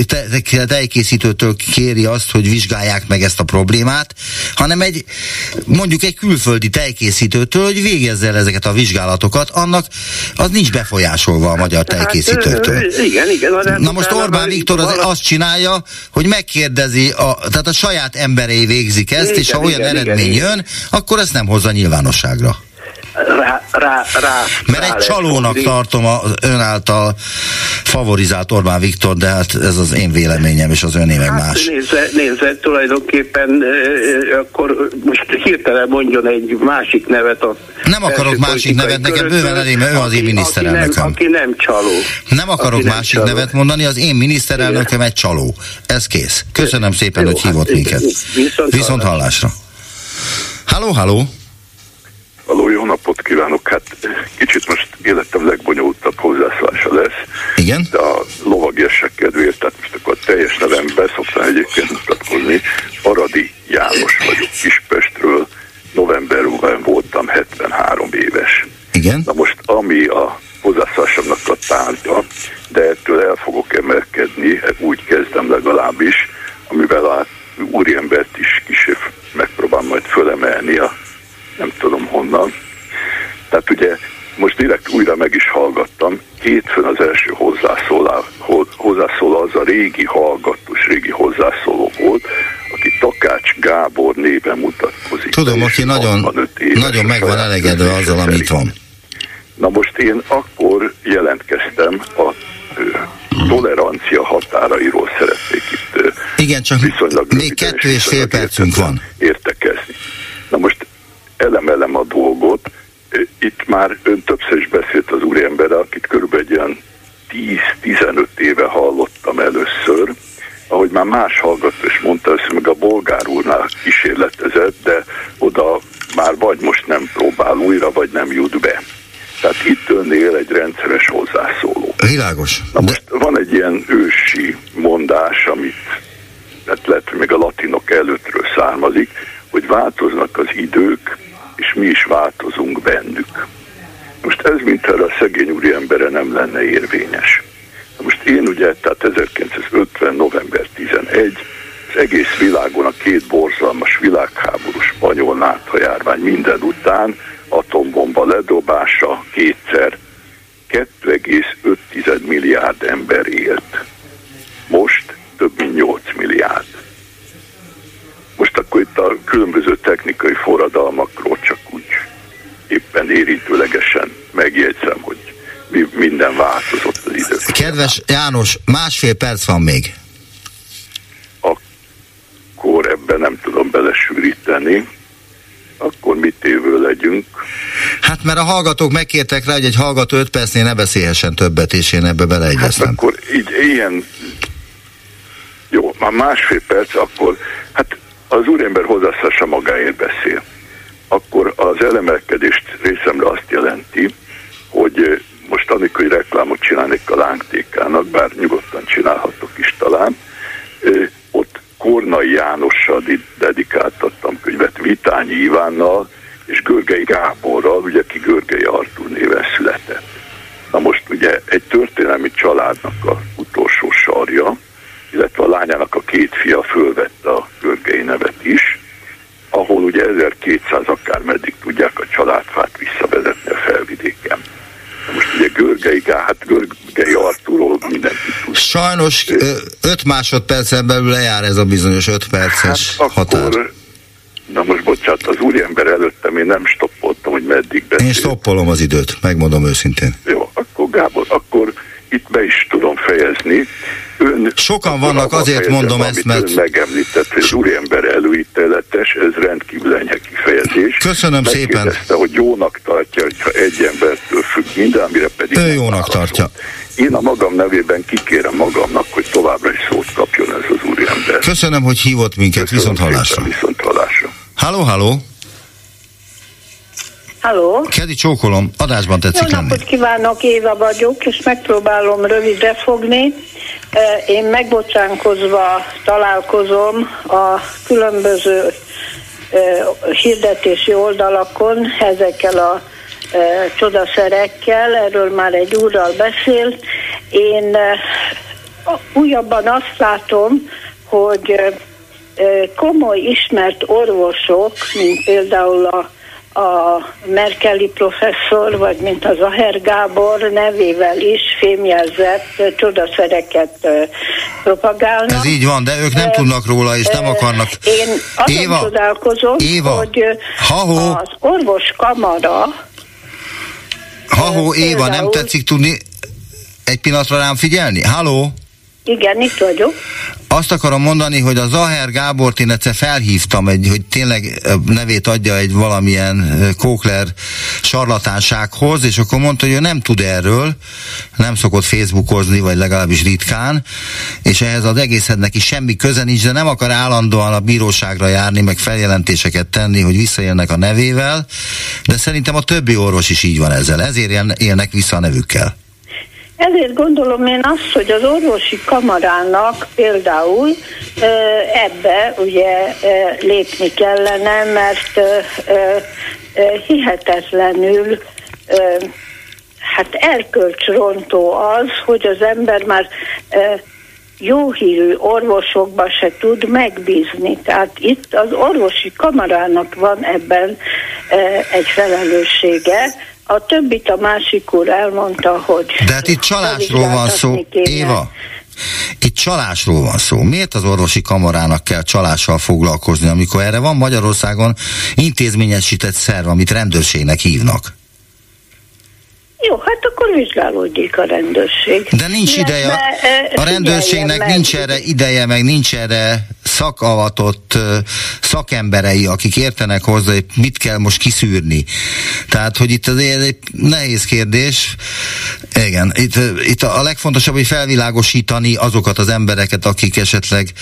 Speaker 1: te, te, tejkészítőtől kéri azt, hogy vizsgálják meg ezt a problémát, hanem egy mondjuk egy külföldi tejkészítőtől, hogy végezze el ezeket a vizsgálatokat, annak az nincs befolyásolva a magyar hát, tejkészítőtől. Hát,
Speaker 10: igen, igen.
Speaker 1: Na most Orbán Viktor az, azt csinálja, hogy megkérdezi, a, tehát a saját emberei végzik ezt, igen, és ha olyan igen, eredmény igen, jön, akkor ezt nem hozza nyilvánosságra
Speaker 10: rá, rá, rá
Speaker 1: Mert rá egy csalónak lesz. tartom az ön által favorizált Orbán Viktor, de hát ez az én véleményem, és az öné meg hát más.
Speaker 10: Nézze, nézze, tulajdonképpen e, akkor most hirtelen mondjon egy másik nevet a
Speaker 1: Nem akarok másik nevet, nekem bőven elég, mert ő az én miniszterelnököm.
Speaker 10: Aki nem, aki nem csaló.
Speaker 1: Nem akarok nem másik csaló. nevet mondani, az én miniszterelnököm egy csaló. Ez kész. Köszönöm szépen, Jó, hogy hívott hát, minket.
Speaker 10: Viszont,
Speaker 1: Viszont hallásra. Halló, halló!
Speaker 11: Való jó napot kívánok! Hát kicsit most életem legbonyolultabb hozzászólása lesz.
Speaker 1: Igen?
Speaker 11: De a lovagiasság kedvéért, tehát most akkor a teljes nevemben szoktam egyébként mutatkozni. Aradi János vagyok Kispestről. Novemberben voltam 73 éves.
Speaker 1: Igen?
Speaker 11: Na most ami a hozzászólásomnak a tárgya, de ettől el fogok emelkedni, úgy kezdem legalábbis, amivel a úriembert is kicsit megpróbálom majd fölemelni a nem tudom honnan. Tehát ugye most direkt újra meg is hallgattam, hétfőn az első hozzászóló, hozzászóló az a régi hallgatós, régi hozzászóló volt, aki Takács Gábor néven mutatkozik.
Speaker 1: Tudom, aki nagyon, nagyon meg van elegedve azzal, amit van.
Speaker 11: Na most én akkor jelentkeztem a tolerancia határairól szeretnék itt
Speaker 1: Igen, csak még kettő és fél percünk van.
Speaker 11: Értekezni. Na most elemelem a dolgot, itt már ön többször is beszélt az úriemberre, akit körülbelül egy olyan 10-15 éve hallottam először, ahogy már más hallgató is mondta, ezt meg a bolgár úrnál kísérletezett, de oda már vagy most nem próbál újra, vagy nem jut be. Tehát itt önnél egy rendszeres hozzászóló.
Speaker 1: Világos.
Speaker 11: Na most van egy ilyen ősi mondás, amit hát lehet, hogy még a latinok előttről származik, hogy változnak az idők, és mi is változunk bennük. Most ez, mint erre a szegény úri embere nem lenne érvényes. Most én ugye, tehát 1950. november 11, az egész világon a két borzalmas világháború, spanyol járvány minden után, atombomba ledobása kétszer, 2,5 milliárd ember élt. Most több mint 8 milliárd. Most akkor itt a különböző technikai forradalmakról csak úgy éppen érintőlegesen megjegyzem, hogy minden változott az idő.
Speaker 1: Kedves János, másfél perc van még.
Speaker 11: Akkor ebben nem tudom belesűríteni. Akkor mit évő legyünk?
Speaker 1: Hát mert a hallgatók megkértek rá, hogy egy hallgató öt percnél ne beszélhessen többet, és én ebbe beleegyeztem.
Speaker 11: Hát akkor így ilyen jó, már másfél perc, akkor hát az úriember hozzászása magáért beszél. Akkor az elemelkedést részemre azt jelenti, hogy most amikor reklámot csinálnék a lángtékának, bár nyugodtan csinálhatok is talán, ott Kornai Jánossal dedikáltattam könyvet Vitányi Ivánnal és Görgei Gáborral, ugye ki Görgei Artúr néven született. Na most ugye egy történelmi családnak a utolsó sarja, illetve a lányának a két fia fölvette a Görgei nevet is, ahol ugye 1200 akár meddig tudják a családfát visszavezetni a felvidéken. Most ugye Görgei, hát Görgei Artúról mindenki tud.
Speaker 1: Sajnos 5 másodpercen belül lejár ez a bizonyos 5 perces hát határ. Akkor,
Speaker 11: na most bocsánat, az úriember előttem én nem stoppoltam, hogy meddig beszél.
Speaker 1: Én stoppolom az időt, megmondom őszintén.
Speaker 11: Jó, akkor Gábor, akkor itt be is tudom fejezni.
Speaker 1: Ön, Sokan vannak, azért fejezem, mondom ezt, mert...
Speaker 11: Ön megemlített, hogy az úriember előítéletes, ez rendkívül enyhe kifejezés.
Speaker 1: Köszönöm szépen.
Speaker 11: hogy jónak tartja, hogyha egy embertől függ minden, amire pedig...
Speaker 1: Ő jónak válaszol. tartja.
Speaker 11: Én a magam nevében kikérem magamnak, hogy továbbra is szót kapjon ez az úriember.
Speaker 1: Köszönöm, hogy hívott minket.
Speaker 11: Köszönöm
Speaker 1: viszont hallásra.
Speaker 11: Viszont hallásra.
Speaker 1: Halló, halló.
Speaker 12: Halló?
Speaker 1: Kedi csókolom, adásban tetszik
Speaker 12: Jó napot kívánok, Éva vagyok, és megpróbálom rövidre fogni. Én megbocsánkozva találkozom a különböző hirdetési oldalakon ezekkel a csodaszerekkel, erről már egy úrral beszélt. Én újabban azt látom, hogy komoly ismert orvosok, mint például a a Merkeli professzor, vagy mint az Aher Gábor nevével is fémjelzett csodaszereket propagálnak.
Speaker 1: Ez így van, de ők nem tudnak róla, és nem akarnak.
Speaker 12: Én azon Éva, csodálkozom, Éva, hogy
Speaker 1: ha-ho.
Speaker 12: az orvos kamara
Speaker 1: Ha-ho, Éva, nem tetszik tudni egy pillanatra rám figyelni? Halló?
Speaker 12: Igen, itt vagyok.
Speaker 1: Azt akarom mondani, hogy a Zaher Gábort én egyszer felhívtam, egy, hogy tényleg nevét adja egy valamilyen Kókler sarlatánsághoz, és akkor mondta, hogy ő nem tud erről, nem szokott Facebookozni, vagy legalábbis ritkán, és ehhez az egészhez neki semmi köze nincs, de nem akar állandóan a bíróságra járni, meg feljelentéseket tenni, hogy visszaélnek a nevével, de szerintem a többi orvos is így van ezzel, ezért élnek vissza a nevükkel.
Speaker 12: Ezért gondolom én azt, hogy az orvosi kamarának például ebbe ugye lépni kellene, mert hihetetlenül hát erkölcsrontó az, hogy az ember már jó hírű orvosokba se tud megbízni. Tehát itt az orvosi kamarának van ebben egy felelőssége, a többit a másik úr elmondta, hogy...
Speaker 1: De hát itt csalásról van szó, kéne. Éva. Itt csalásról van szó. Miért az orvosi kamarának kell csalással foglalkozni, amikor erre van Magyarországon intézményesített szerv, amit rendőrségnek hívnak?
Speaker 12: Jó, hát akkor vizsgálódjék a rendőrség.
Speaker 1: De nincs ideje, a rendőrségnek nincs erre ideje, meg nincs erre szakavatott szakemberei, akik értenek hozzá, hogy mit kell most kiszűrni. Tehát, hogy itt azért egy nehéz kérdés. Igen, itt, itt a legfontosabb, hogy felvilágosítani azokat az embereket, akik esetleg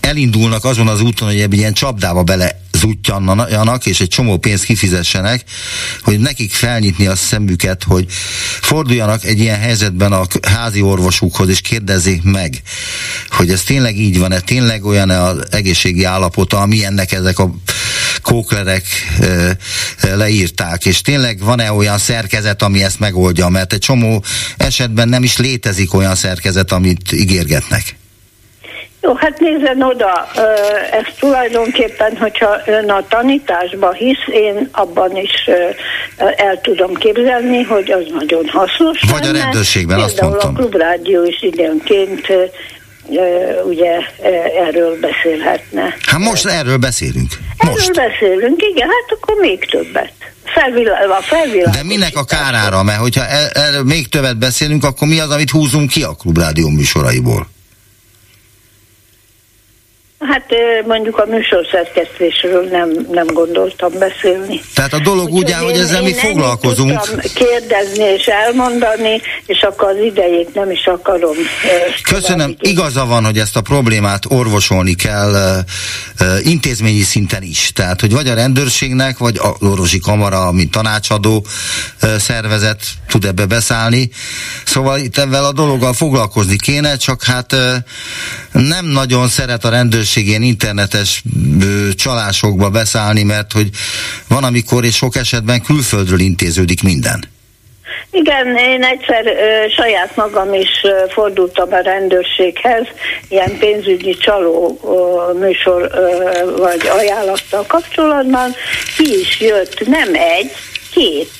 Speaker 1: elindulnak azon az úton, hogy egy ilyen csapdába bele zútjanjanak, és egy csomó pénzt kifizessenek, hogy nekik felnyitni a szemüket, hogy forduljanak egy ilyen helyzetben a házi orvosukhoz, és kérdezzék meg, hogy ez tényleg így van-e, tényleg olyan-e az egészségi állapota, amilyennek ezek a kóklerek leírták, és tényleg van-e olyan szerkezet, ami ezt megoldja, mert egy csomó esetben nem is létezik olyan szerkezet, amit ígérgetnek.
Speaker 12: Jó, hát nézzen oda, ez tulajdonképpen, hogyha ön a tanításba hisz, én abban is el tudom képzelni, hogy az nagyon hasznos.
Speaker 1: Vagy lenne. a rendőrségben, azt mondtam.
Speaker 12: a klubrádió is időnként ugye erről beszélhetne.
Speaker 1: Hát most erről beszélünk. Most.
Speaker 12: Erről beszélünk, igen, hát akkor még többet. Felvilá-
Speaker 1: De minek a kárára? Mert hogyha erről még többet beszélünk, akkor mi az, amit húzunk ki a klubrádió műsoraiból?
Speaker 12: Hát mondjuk a műsorszerkesztésről nem, nem gondoltam beszélni.
Speaker 1: Tehát a dolog úgy, úgy áll, hogy ezzel mi foglalkozunk.
Speaker 12: kérdezni és elmondani, és akkor az idejét nem is akarom.
Speaker 1: Köszönöm. Igaza van, hogy ezt a problémát orvosolni kell intézményi szinten is. Tehát, hogy vagy a rendőrségnek, vagy az orvosi kamara, mint tanácsadó szervezet tud ebbe beszállni. Szóval itt ebben a dologgal foglalkozni kéne, csak hát nem nagyon szeret a rendőrség lehetőség ilyen internetes ö, csalásokba beszállni, mert hogy van, amikor és sok esetben külföldről intéződik minden.
Speaker 12: Igen, én egyszer ö, saját magam is ö, fordultam a rendőrséghez, ilyen pénzügyi csaló ö, műsor ö, vagy ajánlattal kapcsolatban. Ki is jött nem egy, két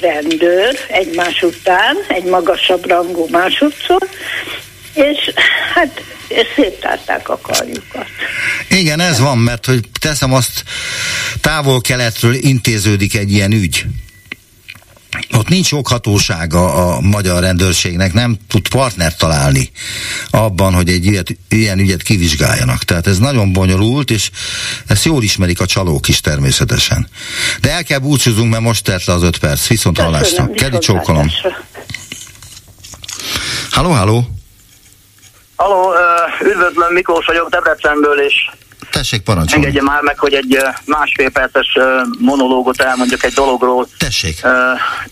Speaker 12: rendőr egymás után, egy magasabb rangú másodszor, és hát széttárták a karjukat.
Speaker 1: Igen, ez van, mert hogy teszem azt, távol-keletről intéződik egy ilyen ügy. Ott nincs joghatósága a magyar rendőrségnek, nem tud partnert találni abban, hogy egy ilyet, ilyen ügyet kivizsgáljanak. Tehát ez nagyon bonyolult, és ezt jól ismerik a csalók is természetesen. De el kell búcsúzunk, mert most telt le az öt perc. Viszont hallásra. Kedi csókolom. Halló, halló.
Speaker 13: Halló, üdvözlöm, Miklós vagyok Debrecenből, és
Speaker 1: Tessék, parancsolni.
Speaker 13: Engedje már meg, hogy egy másfél perces monológot elmondjak egy dologról.
Speaker 1: Tessék.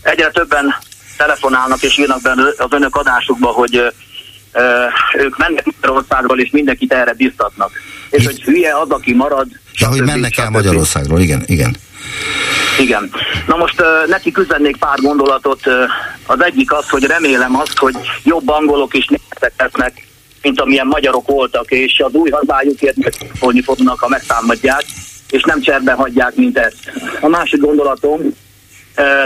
Speaker 13: Egyre többen telefonálnak és írnak benne az önök adásukba, hogy ők mennek Magyarországról, és mindenkit erre biztatnak. És hogy hülye az, aki marad.
Speaker 1: Ja, hogy mennek el Magyarországról, igen, igen.
Speaker 13: Igen. Na most uh, neki üzennék pár gondolatot. Uh, az egyik az, hogy remélem azt, hogy jobb angolok is németek lesznek mint amilyen magyarok voltak, és az új hazájukért megszólni fognak, ha megtámadják, és nem cserben hagyják, mint ezt. A másik gondolatom,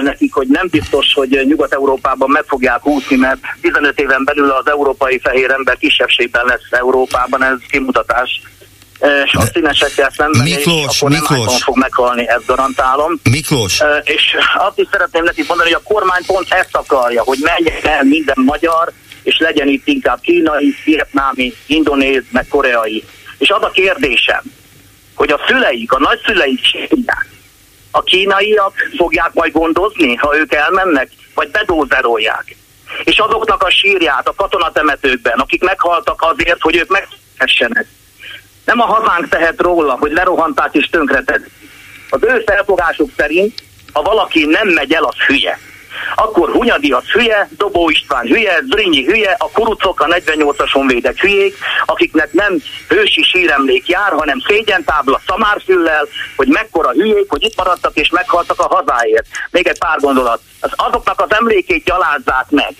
Speaker 13: nekik, hogy nem biztos, hogy Nyugat-Európában meg fogják úszni, mert 15 éven belül az európai fehér ember kisebbségben lesz Európában, ez kimutatás. És a színesekkel szemben, Miklós, és akkor Miklós. nem fog meghalni, ezt garantálom.
Speaker 1: Miklós.
Speaker 13: És azt is szeretném nekik mondani, hogy a kormány pont ezt akarja, hogy menjen el minden magyar, és legyen itt inkább kínai, vietnámi, indonéz, meg koreai. És az a kérdésem, hogy a szüleik, a nagyszüleik sírják, a kínaiak fogják majd gondozni, ha ők elmennek, vagy bedózerolják. És azoknak a sírját a katonatemetőkben, akik meghaltak azért, hogy ők meghessenek. Nem a hazánk tehet róla, hogy lerohanták és tönkreted. Az ő felfogásuk szerint, ha valaki nem megy el, az hülye akkor Hunyadi az hülye, Dobó István hülye, Zrínyi hülye, a kurucok, a 48-as honvédek hülyék, akiknek nem hősi síremlék jár, hanem szégyentábla szamárfüllel, hogy mekkora hülyék, hogy itt maradtak és meghaltak a hazáért. Még egy pár gondolat. Az azoknak az emlékét gyalázzák meg,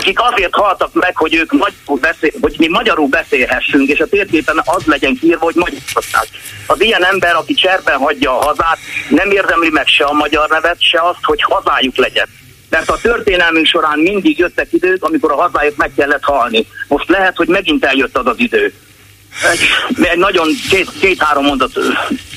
Speaker 13: akik azért haltak meg, hogy ők magyarul beszél, hogy mi magyarul beszélhessünk, és a térképen az legyen kiírva, hogy magyarság. Az ilyen ember, aki cserben hagyja a hazát, nem érdemli meg se a magyar nevet, se azt, hogy hazájuk legyen. Mert a történelmünk során mindig jöttek idők, amikor a hazájuk meg kellett halni. Most lehet, hogy megint eljött az az idő. Egy, egy nagyon két, két-három mondat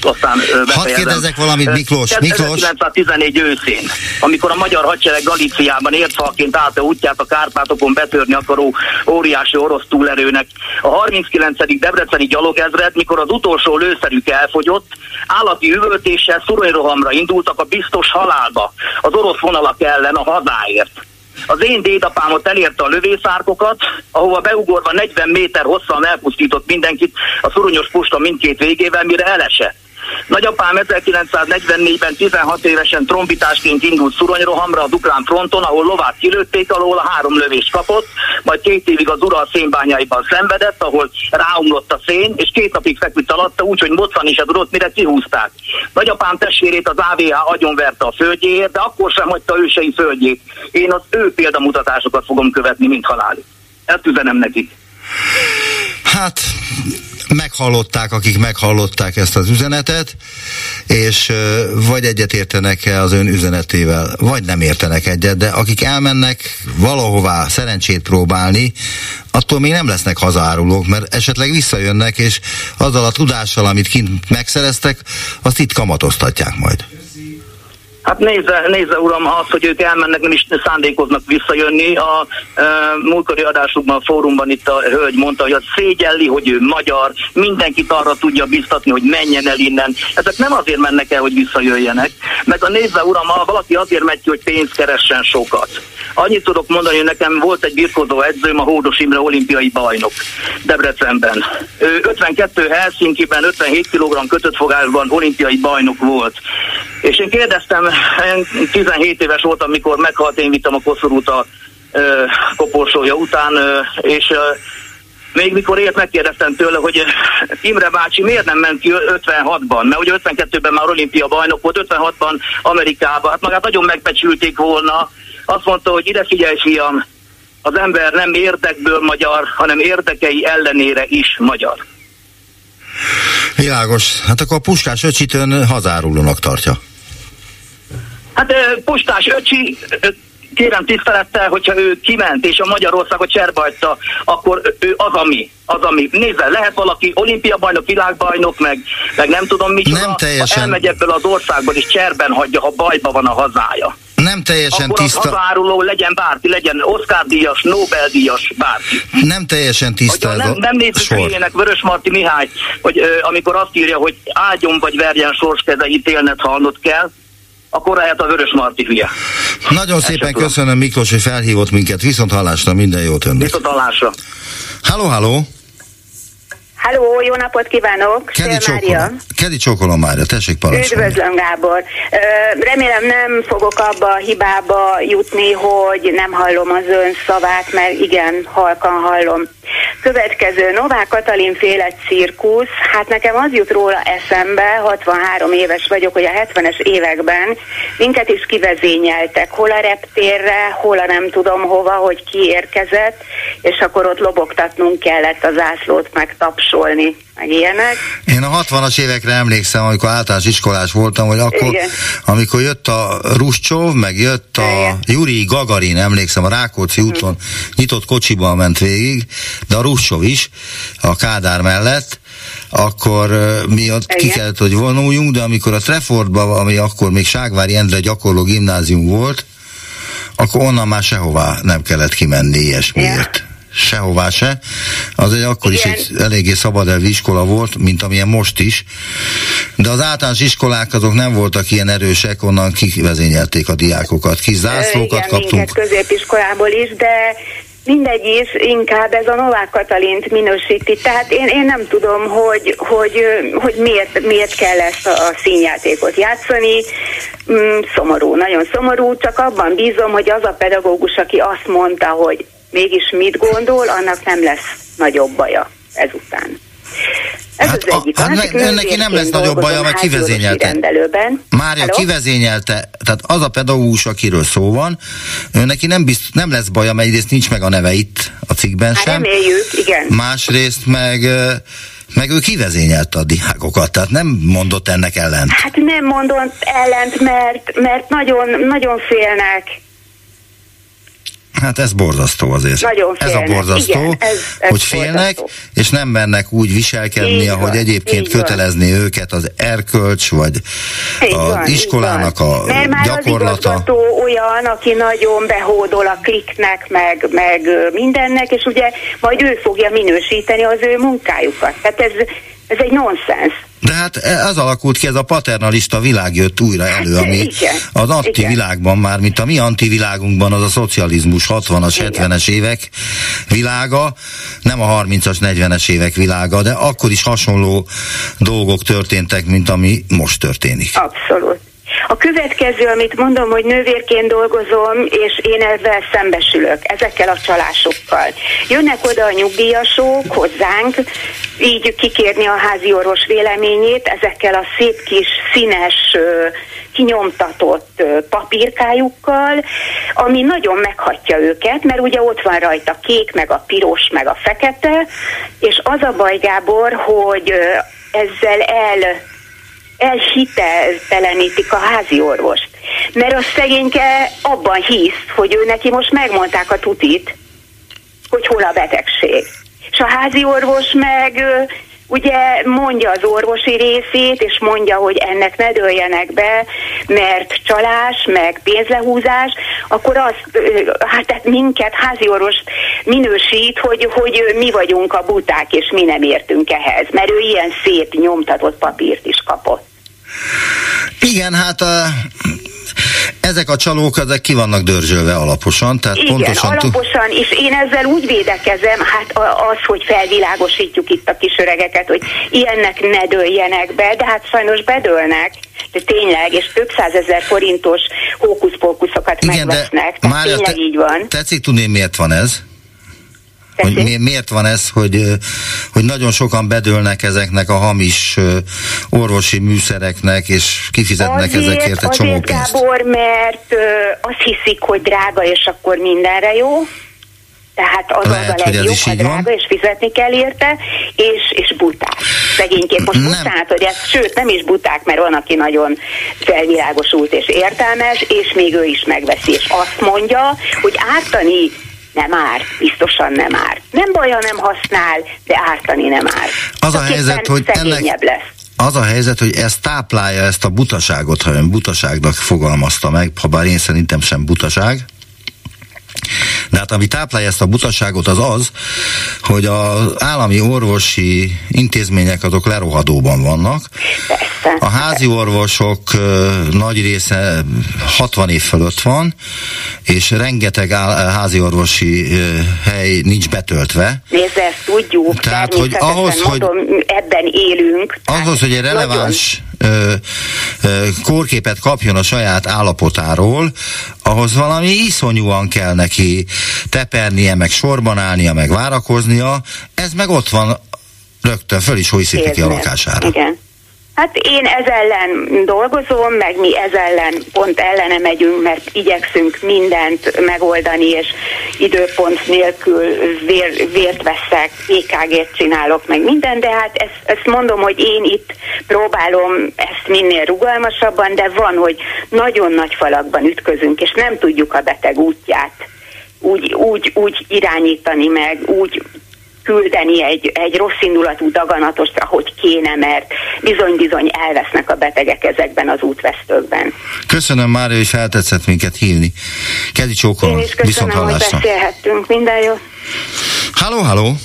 Speaker 13: aztán befejezem.
Speaker 1: Hadd kérdezek valamit, Miklós. Miklós.
Speaker 13: 1914 őszén, amikor a magyar hadsereg Galíciában értfalként állt a útját a Kárpátokon betörni akaró óriási orosz túlerőnek. A 39. Debreceni gyalogezred, mikor az utolsó lőszerük elfogyott, állati üvöltéssel szuronyrohamra indultak a biztos halálba, az orosz vonalak ellen a hazáért. Az én dédapámot elérte a lövészárkokat, ahova beugorva 40 méter hosszan elpusztított mindenkit a szuronyos puska mindkét végével, mire elesett. Nagyapám 1944-ben 16 évesen trombitásként indult szuronyrohamra a Dukrán fronton, ahol lovát kilőtték, alól a három lövést kapott, majd két évig az Ural szénbányaiban szenvedett, ahol ráomlott a szén, és két napig feküdt alatta, úgyhogy moccani is tudott, mire kihúzták. Nagyapám testvérét az AVH agyonverte a földjéért, de akkor sem hagyta ősei földjét. Én az ő példamutatásokat fogom követni, mint halálig. Ezt üzenem nekik.
Speaker 1: Hát, meghallották, akik meghallották ezt az üzenetet, és vagy egyet értenek-e az ön üzenetével, vagy nem értenek egyet, de akik elmennek valahová szerencsét próbálni, attól még nem lesznek hazárulók, mert esetleg visszajönnek, és azzal a tudással, amit kint megszereztek, azt itt kamatoztatják majd.
Speaker 13: Hát nézze, nézze uram, az, hogy ők elmennek, nem is szándékoznak visszajönni. A e, múltkori adásukban, a fórumban itt a hölgy mondta, hogy az szégyelli, hogy ő magyar, mindenkit arra tudja biztatni, hogy menjen el innen. Ezek nem azért mennek el, hogy visszajöjjenek. Meg a nézze uram, ha valaki azért megy ki, hogy pénzt keressen sokat. Annyit tudok mondani, hogy nekem volt egy birkozó edzőm, a Hódos Imre olimpiai bajnok Debrecenben. Ő 52 Helsinki-ben 57 kg kötött fogásban olimpiai bajnok volt. És én kérdeztem, én 17 éves voltam, mikor meghalt, én vittem a koszorút a koporsója után, és még mikor élt, megkérdeztem tőle, hogy Imre bácsi miért nem ment ki 56-ban, mert ugye 52-ben már olimpia bajnok volt, 56-ban Amerikában, hát magát nagyon megbecsülték volna, azt mondta, hogy ide figyelj fiam, az ember nem érdekből magyar, hanem érdekei ellenére is magyar.
Speaker 1: Világos. Hát akkor a Puskás öcsit ön hazárulónak tartja.
Speaker 13: Hát Pustás öcsi, kérem tisztelettel, hogyha ő kiment és a Magyarországot cserbajta, akkor ő az, ami. Az, ami. Nézze, lehet valaki olimpia bajnok, világbajnok, meg, meg nem tudom mit.
Speaker 1: Nem teljesen.
Speaker 13: Ha elmegy ebből az országból, és cserben hagyja, ha bajba van a hazája.
Speaker 1: Nem teljesen
Speaker 13: akkor
Speaker 1: tiszta.
Speaker 13: Akkor hazáruló legyen bárki, legyen Oscar-díjas, Nobel-díjas, bárki.
Speaker 1: Nem teljesen tiszta
Speaker 13: nem, nem nézzük hülyének Vörös Marti Mihály, hogy ö, amikor azt írja, hogy áldjon vagy verjen sorskeze, ítélned halnod kell, akkor lehet a Vörös Marti hülye.
Speaker 1: Nagyon szépen köszönöm Miklós, hogy felhívott minket. Viszont hallásra, minden jót önnek.
Speaker 13: Viszont hallásra.
Speaker 1: Halló, halló.
Speaker 14: Halló, jó napot kívánok!
Speaker 1: Kedi csókolom. Kedi csókolom Mária, tessék parancsolni.
Speaker 14: Üdvözlöm, Gábor. Remélem nem fogok abba a hibába jutni, hogy nem hallom az ön szavát, mert igen, halkan hallom. Következő, Novák Katalin féle cirkusz, hát nekem az jut róla eszembe, 63 éves vagyok, hogy a 70-es években minket is kivezényeltek, hol a reptérre, hol a nem tudom hova, hogy ki érkezett, és akkor ott lobogtatnunk kellett az zászlót, meg tapsolni, meg ilyenek.
Speaker 1: Én a 60-as évekre emlékszem, amikor általános iskolás voltam, hogy akkor,
Speaker 14: Igen.
Speaker 1: amikor jött a Ruscsov, meg jött a Juri Gagarin, emlékszem, a Rákóczi úton nyitott kocsiban ment végig, de a Ruscsov is, a Kádár mellett, akkor mi ott ki
Speaker 14: Igen.
Speaker 1: kellett, hogy vonuljunk, de amikor a Trefordban, ami akkor még Ságvári Endre gyakorló gimnázium volt, akkor onnan már sehová nem kellett kimenni ilyesmiért. Sehová se. Az egy akkor is
Speaker 14: Igen.
Speaker 1: egy eléggé szabadelvi iskola volt, mint amilyen most is. De az általános iskolák azok nem voltak ilyen erősek, onnan kivezényelték a diákokat. Kis zászlókat
Speaker 14: Igen,
Speaker 1: kaptunk.
Speaker 14: minket középiskolából is, de mindegy is, inkább ez a Novák Katalint minősíti. Tehát én, én nem tudom, hogy, hogy, hogy miért, miért kell ezt a, a színjátékot játszani. Mm, szomorú, nagyon szomorú, csak abban bízom, hogy az a pedagógus, aki azt mondta, hogy mégis mit gondol, annak nem lesz nagyobb baja ezután. Ez hát, az egyik. A,
Speaker 1: hát ne, neki nem lesz nagyobb baja, mert kivezényelte. Mária Hello? kivezényelte, tehát az a pedagógus, akiről szó van, ő neki nem, bizt, nem lesz baja, mert egyrészt nincs meg a neve itt a cikkben hát sem.
Speaker 14: Reméljük, igen.
Speaker 1: Másrészt meg meg ő kivezényelte a diákokat, tehát nem mondott ennek ellent.
Speaker 14: Hát nem mondott ellent, mert, mert nagyon, nagyon félnek
Speaker 1: Hát ez borzasztó azért.
Speaker 14: Nagyon
Speaker 1: félnek. Ez a borzasztó, Igen, ez, ez hogy félnek, borzasztó. és nem mennek úgy viselkedni, így ahogy van, egyébként kötelezni van. őket az erkölcs, vagy így az van, iskolának a Mert már gyakorlata.
Speaker 14: Az olyan, aki nagyon behódol a kliknek, meg, meg mindennek, és ugye majd ő fogja minősíteni az ő munkájukat. Tehát ez, ez egy nonsens.
Speaker 1: De hát e, az alakult ki, ez a paternalista világ jött újra elő, ami igen, az antivilágban már, mint a mi antivilágunkban az a szocializmus 60-as, 70-es évek világa, nem a 30-as, 40-es évek világa, de akkor is hasonló dolgok történtek, mint ami most történik.
Speaker 14: Abszolút. A következő, amit mondom, hogy nővérként dolgozom, és én ezzel szembesülök, ezekkel a csalásokkal. Jönnek oda a nyugdíjasok hozzánk, így kikérni a házi orvos véleményét ezekkel a szép kis színes kinyomtatott papírkájukkal, ami nagyon meghatja őket, mert ugye ott van rajta kék, meg a piros, meg a fekete, és az a baj, Gábor, hogy ezzel el elhiteltelenítik a házi orvost. Mert a szegényke abban hisz, hogy ő neki most megmondták a tutit, hogy hol a betegség. És a házi orvos meg ugye mondja az orvosi részét, és mondja, hogy ennek ne dőljenek be, mert csalás, meg pénzlehúzás, akkor az, hát tehát minket házi orvos minősít, hogy, hogy mi vagyunk a buták, és mi nem értünk ehhez, mert ő ilyen szép nyomtatott papírt is kapott.
Speaker 1: Igen, hát a, ezek a csalók, ezek ki vannak dörzsölve alaposan, tehát
Speaker 14: Igen,
Speaker 1: pontosan...
Speaker 14: alaposan, és én ezzel úgy védekezem, hát az, hogy felvilágosítjuk itt a kisöregeket, hogy ilyennek ne dőljenek be, de hát sajnos bedőlnek de tényleg, és több százezer forintos hókuszpókuszokat megvesznek, tehát tényleg te, így van.
Speaker 1: Tetszik tudni, miért van ez? Hogy mi, miért van ez, hogy, hogy nagyon sokan bedőlnek ezeknek a hamis orvosi műszereknek, és kifizetnek azért, ezekért egy csomó pénzt?
Speaker 14: Gábor, mert azt hiszik, hogy drága, és akkor mindenre jó. Tehát az Lehet, az a legjobb, ha drága, van. és fizetni kell érte, és, és buták. Szegényként most nem. bocsánat, hogy ez, sőt, nem is buták, mert van, aki nagyon felvilágosult és értelmes, és még ő is megveszi, és azt mondja, hogy ártani nem ár, biztosan nem ár. Nem baj, ha nem használ, de ártani nem ár.
Speaker 1: Az a helyzet, hogy ennek,
Speaker 14: lesz.
Speaker 1: Az a helyzet, hogy ez táplálja ezt a butaságot, ha ön butaságnak fogalmazta meg, ha bár én szerintem sem butaság, de hát ami táplálja ezt a butaságot az az, hogy az állami orvosi intézmények azok lerohadóban vannak. A házi orvosok nagy része 60 év fölött van, és rengeteg házi orvosi hely nincs betöltve.
Speaker 14: Nézd, ezt tudjuk. Tehát, hogy ahhoz, mondom, hogy ebben élünk.
Speaker 1: Ahhoz, hogy egy releváns nagyon kórképet kapjon a saját állapotáról, ahhoz valami iszonyúan kell neki tepernie, meg sorban állnia, meg várakoznia, ez meg ott van rögtön, föl is ki a lakására.
Speaker 14: Igen. Hát én ez ellen dolgozom, meg mi ez ellen pont ellene megyünk, mert igyekszünk mindent megoldani, és időpont nélkül vér, vért veszek, EKG-t csinálok, meg minden, de hát ezt, ezt mondom, hogy én itt próbálom ezt minél rugalmasabban, de van, hogy nagyon nagy falakban ütközünk, és nem tudjuk a beteg útját úgy, úgy, úgy irányítani meg, úgy küldeni egy, egy rossz indulatú daganatost, ahogy kéne, mert bizony-bizony elvesznek a betegek ezekben az útvesztőkben.
Speaker 1: Köszönöm már, hogy feltetszett minket hívni. Kedi csókolom,
Speaker 14: Én is köszönöm, hogy beszélhettünk. Minden jó.
Speaker 1: Halló, halló!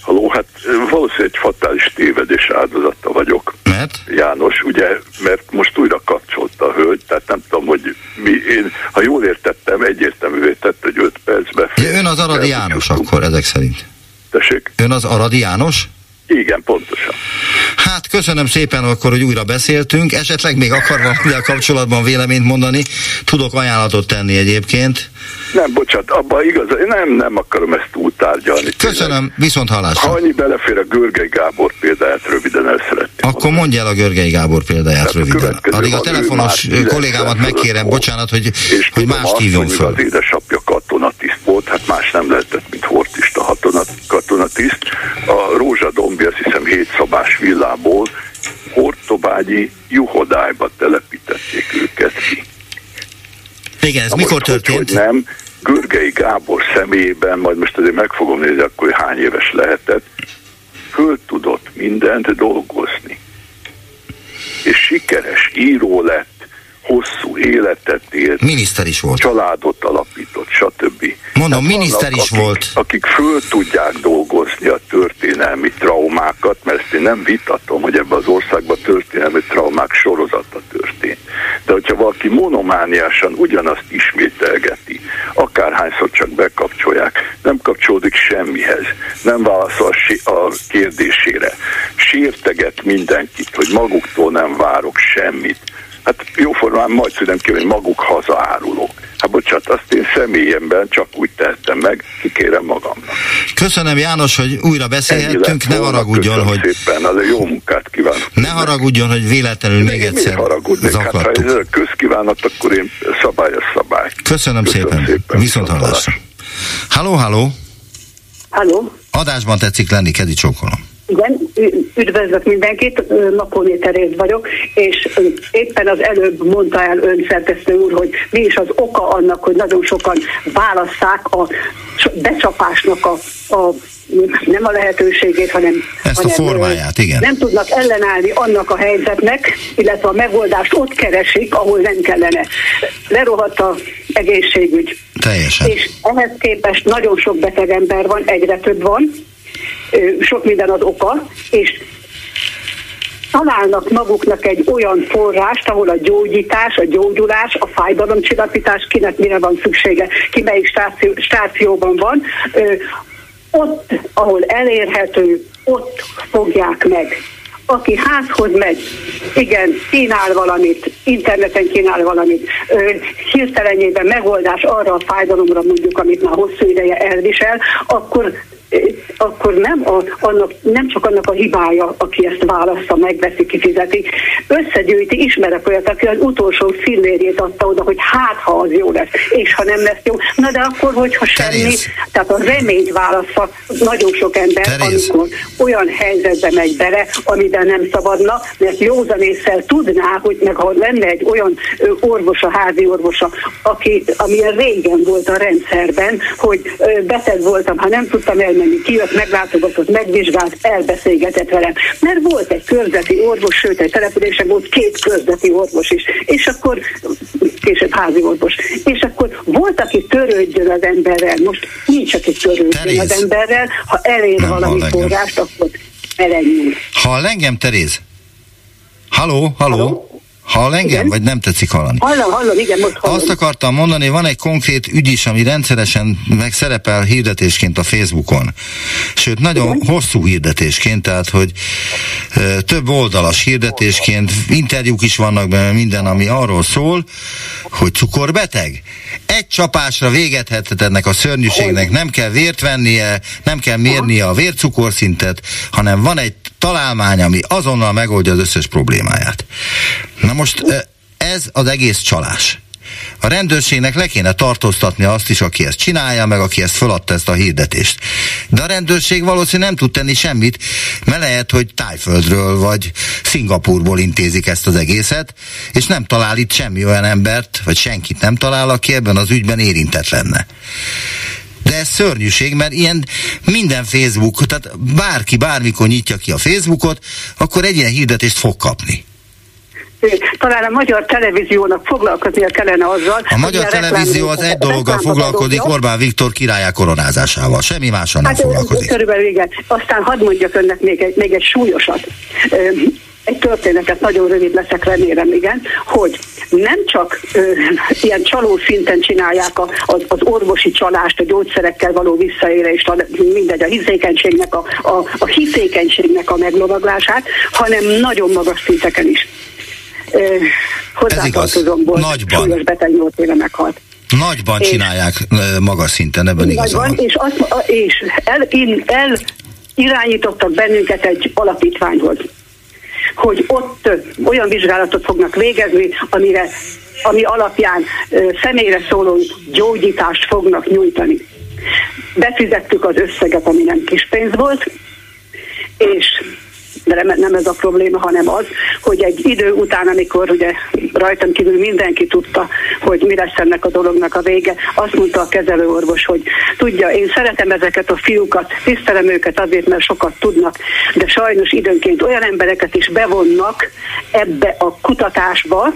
Speaker 11: Halló, hát valószínűleg egy fatális tévedés áldozata vagyok.
Speaker 1: Mert?
Speaker 11: János, ugye, mert most újra kapcsolta a hölgy, tehát nem tudom, hogy mi, én, ha jól értettem, egyértelművé tett, hogy 5 percbe.
Speaker 1: Ön az Aradi János akkor ezek szerint.
Speaker 11: Tessék?
Speaker 1: Ön az Aradi János?
Speaker 11: Igen, pontosan.
Speaker 1: Hát köszönöm szépen akkor, hogy újra beszéltünk. Esetleg még akar valamivel kapcsolatban véleményt mondani. Tudok ajánlatot tenni egyébként.
Speaker 11: Nem, bocsánat, abban igaz, én nem, nem akarom ezt túltárgyalni.
Speaker 1: Köszönöm, tényleg. viszont hallásra.
Speaker 11: Ha annyi belefér a Görgei Gábor példáját röviden el szeretném.
Speaker 1: Akkor mondja el a Görgei Gábor példáját Tehát röviden. Addig a telefonos kollégámat megkérem, bocsánat, hogy,
Speaker 11: és
Speaker 1: hogy más hívjon föl.
Speaker 11: Az édesapja katonatiszt volt, hát más nem lehetett, hortista katonatiszt. A Rózsadombi, azt hiszem, hét szabás villából Hortobágyi juhodályba telepítették őket ki.
Speaker 1: Igen, ez Na mikor most, történt?
Speaker 11: Hogy, hogy nem, Görgei Gábor személyében, majd most azért meg fogom nézni, akkor hány éves lehetett, föl tudott mindent dolgozni. És sikeres író lett, hosszú életet élt.
Speaker 1: Miniszter is volt.
Speaker 11: Családot alapított, stb.
Speaker 1: Mondom, Tehát miniszter vannak, is
Speaker 11: akik,
Speaker 1: volt.
Speaker 11: Akik föl tudják dolgozni a történelmi traumákat, mert ezt én nem vitatom, hogy ebben az országban történelmi traumák sorozata történt. De hogyha valaki monomániásan ugyanazt ismételgeti, akárhányszor csak bekapcsolják, nem kapcsolódik semmihez, nem válaszol a kérdésére, sérteget mindenkit, hogy maguktól nem várok semmit, hát jóformán majd szülem ki, hogy maguk hazaárulók. Hát bocsánat, azt én személyemben csak úgy tettem meg, kikérem magamnak.
Speaker 1: Köszönöm János, hogy újra beszélhettünk, ne haragudjon, hogy...
Speaker 11: szépen, az jó munkát kívánok.
Speaker 1: Ne haragudjon, hogy véletlenül még egyszer zaklattuk.
Speaker 11: Hát, ha ez közkívánat, akkor én szabály a szabály.
Speaker 1: Köszönöm, Köszönöm szépen. szépen. Viszont hallásra. Halló, halló.
Speaker 15: Halló.
Speaker 1: Adásban tetszik lenni, Kedi Csókolom.
Speaker 15: Igen, üdvözlök mindenkit, Napolné Teréz vagyok, és éppen az előbb mondta el ön szerkesztő úr, hogy mi is az oka annak, hogy nagyon sokan válasszák a becsapásnak a, a nem a lehetőségét, hanem,
Speaker 1: Ezt
Speaker 15: hanem
Speaker 1: a formáját, igen.
Speaker 15: nem tudnak ellenállni annak a helyzetnek, illetve a megoldást ott keresik, ahol nem kellene. Lerohadt a egészségügy.
Speaker 1: Teljesen.
Speaker 15: És ehhez képest nagyon sok beteg ember van, egyre több van, sok minden az oka, és találnak maguknak egy olyan forrást, ahol a gyógyítás, a gyógyulás, a fájdalomcsillapítás, kinek mire van szüksége, ki melyik stáció, stációban van, ott, ahol elérhető, ott fogják meg. Aki házhoz megy, igen, kínál valamit, interneten kínál valamit, hirtelenjében megoldás arra a fájdalomra mondjuk, amit már hosszú ideje elvisel, akkor akkor nem, a, annak, nem csak annak a hibája, aki ezt választa, megveszi, kifizeti. Összegyűjti, ismerek olyat, aki az utolsó fillérjét adta oda, hogy hát, ha az jó lesz, és ha nem lesz jó. Na de akkor, hogyha semmi, tehát a reményt választa nagyon sok ember, Terész. amikor olyan helyzetbe megy bele, amiben nem szabadna, mert józanésszel tudná, hogy meg ha lenne egy olyan orvosa, házi orvosa, aki, amilyen régen volt a rendszerben, hogy beteg voltam, ha nem tudtam elmenni, elmenni, kijött, meglátogatott, megvizsgált, elbeszélgetett velem. Mert volt egy körzeti orvos, sőt egy településen volt két körzeti orvos is, és akkor később házi orvos. És akkor volt, aki törődjön az emberrel, most nincs, aki törődjön Teréz. az emberrel, ha elér Nem valami forrást, akkor elenyúl.
Speaker 1: Ha engem, Teréz? Haló, haló? haló? Hall engem, igen? vagy nem tetszik hallani?
Speaker 15: Hallom, hallom, igen, most hallom.
Speaker 1: Azt akartam mondani, van egy konkrét ügy is, ami rendszeresen megszerepel hirdetésként a Facebookon. Sőt, nagyon igen? hosszú hirdetésként, tehát, hogy e, több oldalas hirdetésként, interjúk is vannak benne, minden, ami arról szól, hogy cukorbeteg. Egy csapásra véget hetett ennek a szörnyűségnek, nem kell vért vennie, nem kell mérnie a vércukorszintet, hanem van egy találmány, ami azonnal megoldja az összes problémáját. Na most ez az egész csalás. A rendőrségnek le kéne tartóztatni azt is, aki ezt csinálja, meg aki ezt feladta ezt a hirdetést. De a rendőrség valószínűleg nem tud tenni semmit, mert lehet, hogy Tájföldről vagy Szingapurból intézik ezt az egészet, és nem talál itt semmi olyan embert, vagy senkit nem talál, aki ebben az ügyben érintett lenne. De ez szörnyűség, mert ilyen minden Facebook, tehát bárki bármikor nyitja ki a Facebookot, akkor egy ilyen hirdetést fog kapni
Speaker 15: talán a magyar televíziónak foglalkoznia kellene azzal.
Speaker 1: A magyar televízió az egy dologgal foglalkozik, Orbán Viktor királyá koronázásával, semmi mással nem hát, foglalkozik.
Speaker 15: Körülbelül igen. Aztán hadd mondjak önnek még egy, még egy súlyosat egy történetet, nagyon rövid leszek, remélem, igen, hogy nem csak ö, ilyen csaló szinten csinálják a, az, az orvosi csalást, a gyógyszerekkel való visszaélést, a, mindegy, a hiszékenységnek, a, a, a hiszékenységnek a meglovaglását, hanem nagyon magas szinteken is. Ö, hozzátartozom volt,
Speaker 1: Nagyban.
Speaker 15: súlyos beteg 8 éve meghalt.
Speaker 1: Nagyban
Speaker 15: És-
Speaker 1: csinálják magas szinten, ebben igazán
Speaker 15: Nagyban, és, azt, és el, in, el irányítottak bennünket egy alapítványhoz, hogy ott olyan vizsgálatot fognak végezni, amire, ami alapján személyre szóló gyógyítást fognak nyújtani. Befizettük az összeget, ami nem kis pénz volt, és de nem, ez a probléma, hanem az, hogy egy idő után, amikor ugye rajtam kívül mindenki tudta, hogy mi lesz ennek a dolognak a vége, azt mondta a kezelőorvos, hogy tudja, én szeretem ezeket a fiúkat, tisztelem őket azért, mert sokat tudnak, de sajnos időnként olyan embereket is bevonnak ebbe a kutatásba,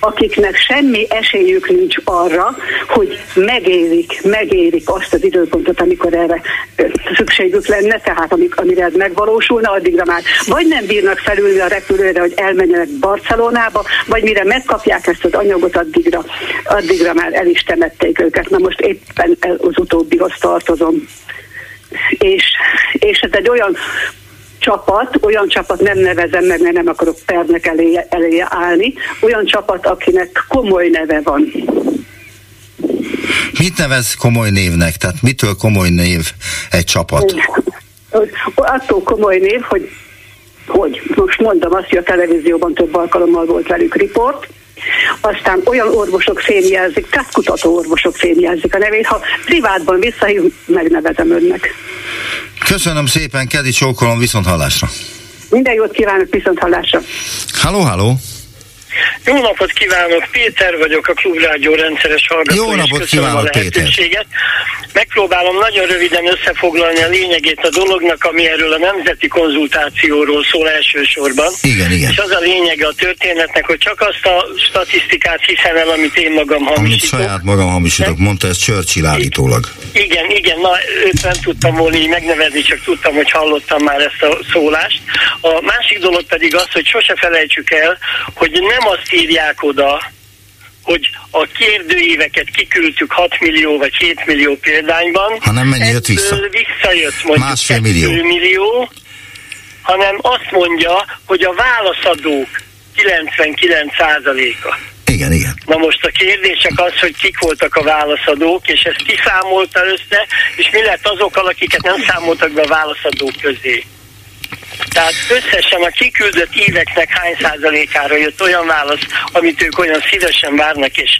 Speaker 15: akiknek semmi esélyük nincs arra, hogy megélik, megélik azt az időpontot, amikor erre szükségük lenne, tehát amik, amire ez megvalósulna, addigra már vagy nem bírnak felülni a repülőre, hogy elmenjenek Barcelonába, vagy mire megkapják ezt az anyagot, addigra, addigra már el is temették őket. Na most éppen az utóbbihoz tartozom. És, és ez egy olyan csapat, olyan csapat nem nevezem meg, mert nem akarok pernek eléje, eléje állni, olyan csapat, akinek komoly neve van.
Speaker 1: Mit nevez komoly névnek? Tehát mitől komoly név egy csapat?
Speaker 15: Attól komoly név, hogy, hogy most mondom azt, hogy a televízióban több alkalommal volt velük riport, aztán olyan orvosok fémjelzik, tehát kutató orvosok fémjelzik a nevét, ha privátban visszahív, megnevezem önnek.
Speaker 1: Köszönöm szépen, Kedi Csókolom, viszont hallásra.
Speaker 15: Minden jót kívánok, viszont hallásra.
Speaker 1: Halló, halló!
Speaker 16: Jó napot kívánok, Péter vagyok, a Klubrádió rendszeres hallgató.
Speaker 1: Jó napot kívánok,
Speaker 16: a lehetőséget. Megpróbálom nagyon röviden összefoglalni a lényegét a dolognak, ami erről a nemzeti konzultációról szól elsősorban.
Speaker 1: Igen, igen.
Speaker 16: És az a lényege a történetnek, hogy csak azt a statisztikát hiszem el, amit én magam
Speaker 1: Amit
Speaker 16: hamisítok.
Speaker 1: saját magam hamisítok, mondta ez Churchill állítólag.
Speaker 16: Igen, igen, na őt nem tudtam volna így megnevezni, csak tudtam, hogy hallottam már ezt a szólást. A másik dolog pedig az, hogy sose felejtsük el, hogy nem azt írják oda, hogy a kérdőíveket kiküldtük 6 millió vagy 7 millió példányban.
Speaker 1: Hanem mennyi jött vissza?
Speaker 16: Visszajött mondjuk
Speaker 1: Másfél millió.
Speaker 16: 2 millió, hanem azt mondja, hogy a válaszadók 99%-a.
Speaker 1: Igen, igen.
Speaker 16: Na most a kérdés csak az, hogy kik voltak a válaszadók, és ezt kiszámolta össze, és mi lett azokkal, akiket nem számoltak be a válaszadók közé. Tehát összesen a kiküldött éveknek hány százalékára jött olyan válasz, amit ők olyan szívesen várnak, és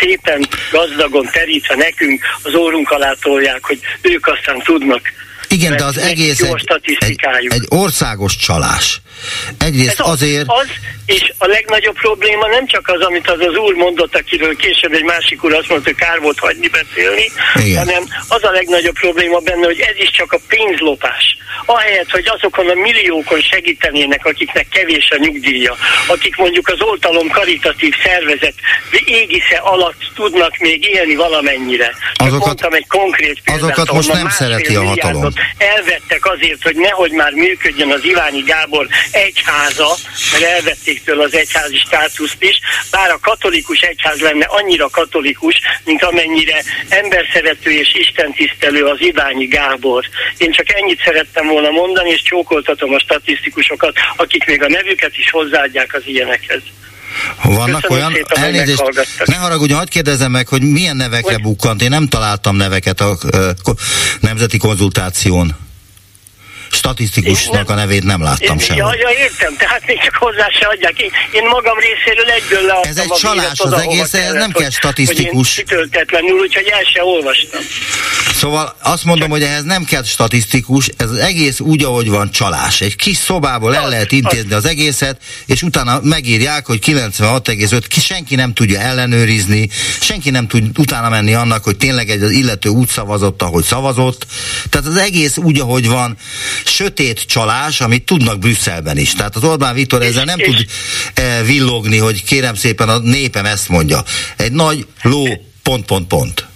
Speaker 16: szépen gazdagon terítve nekünk az órunk alá tolják, hogy ők aztán tudnak.
Speaker 1: Igen, de az egész egy, egy, egy országos csalás. Egyrészt
Speaker 16: az,
Speaker 1: azért,
Speaker 16: Az, és a legnagyobb probléma nem csak az, amit az az úr mondott, akiről később egy másik úr azt mondta, hogy kár volt hagyni beszélni,
Speaker 1: Igen.
Speaker 16: hanem az a legnagyobb probléma benne, hogy ez is csak a pénzlopás. Ahelyett, hogy azokon a milliókon segítenének, akiknek kevés a nyugdíja, akik mondjuk az oltalom karitatív szervezet égisze alatt tudnak még élni valamennyire. Csak
Speaker 1: Azokat-
Speaker 16: mondtam egy konkrét példát,
Speaker 1: azokat most nem szereti a hatalom.
Speaker 16: elvettek azért, hogy nehogy már működjön az Iványi Gábor egyháza, mert elvették tőle az egyházi státuszt is, bár a katolikus egyház lenne annyira katolikus, mint amennyire emberszerető és istentisztelő az Iványi Gábor. Én csak ennyit szerettem volna mondani, és csókoltatom a statisztikusokat, akik még a nevüket is hozzáadják az ilyenekhez.
Speaker 1: vannak
Speaker 16: Köszönöm
Speaker 1: olyan,
Speaker 16: szépen, hogy
Speaker 1: elnézést, ne haragudjon, hagyd kérdezzem meg, hogy milyen nevekre bukkant. Én nem találtam neveket a ö, ko- nemzeti konzultáción. Statisztikusnak a nevét nem láttam sehol.
Speaker 16: ja, ja, értem, tehát még csak hozzá se adják. Én, én magam részéről egyből leadtam
Speaker 1: Ez egy
Speaker 16: a
Speaker 1: csalás, az egész, ez nem kell statisztikus.
Speaker 16: Hogy kitöltetlenül, úgyhogy el se olvastam.
Speaker 1: Szóval azt mondom, hogy ehhez nem kell statisztikus, ez az egész úgy, ahogy van csalás. Egy kis szobából el lehet intézni az egészet, és utána megírják, hogy 96,5, ki senki nem tudja ellenőrizni, senki nem tud utána menni annak, hogy tényleg egy az illető úgy szavazott, ahogy szavazott. Tehát az egész úgy, ahogy van, sötét csalás, amit tudnak Brüsszelben is. Tehát az Orbán Viktor ezzel nem tud eh, villogni, hogy kérem szépen a népem ezt mondja. Egy nagy ló, pont, pont, pont.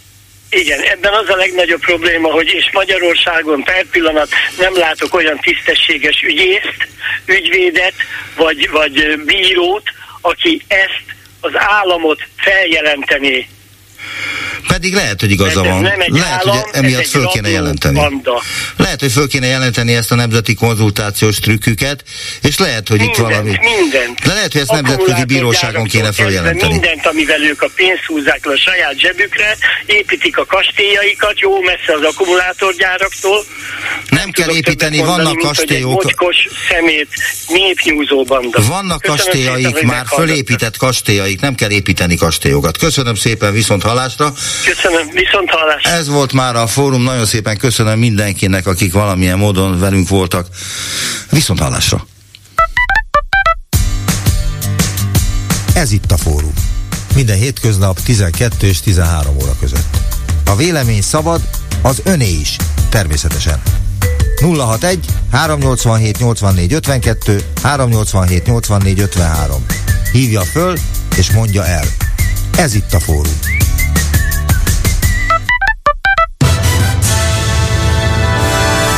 Speaker 16: Igen, ebben az a legnagyobb probléma, hogy és Magyarországon per pillanat nem látok olyan tisztességes ügyészt, ügyvédet, vagy, vagy bírót, aki ezt az államot feljelenteni
Speaker 1: pedig lehet, hogy igaza van.
Speaker 16: Nem egy
Speaker 1: lehet,
Speaker 16: állam,
Speaker 1: hogy emiatt föl kéne jelenteni.
Speaker 16: Banda.
Speaker 1: Lehet, hogy föl kéne jelenteni ezt a nemzeti konzultációs trükküket, és lehet, hogy
Speaker 16: mindent,
Speaker 1: itt valami...
Speaker 16: Mindent.
Speaker 1: De lehet, hogy ezt nemzetközi bíróságon kéne följelenteni.
Speaker 16: Mindent, amivel ők a pénzt húzzák le a saját zsebükre, építik a kastélyaikat, jó messze az akkumulátorgyáraktól.
Speaker 1: Nem, nem kell építeni, mondani, vannak mint, kastélyok.
Speaker 16: Egy szemét, népnyúzó banda.
Speaker 1: Vannak Köszönöm kastélyaik, szépen, már fölépített kastélyaik, nem kell építeni kastélyokat. Köszönöm szépen, viszont hallásra.
Speaker 16: Köszönöm, viszont hallásra.
Speaker 1: Ez volt már a fórum, nagyon szépen köszönöm mindenkinek, akik valamilyen módon velünk voltak. Viszont hallásra. Ez itt a fórum. Minden hétköznap 12 és 13 óra között. A vélemény szabad, az öné is, természetesen. 061 387 84 52 387 84 53. Hívja föl és mondja el. Ez itt a fórum.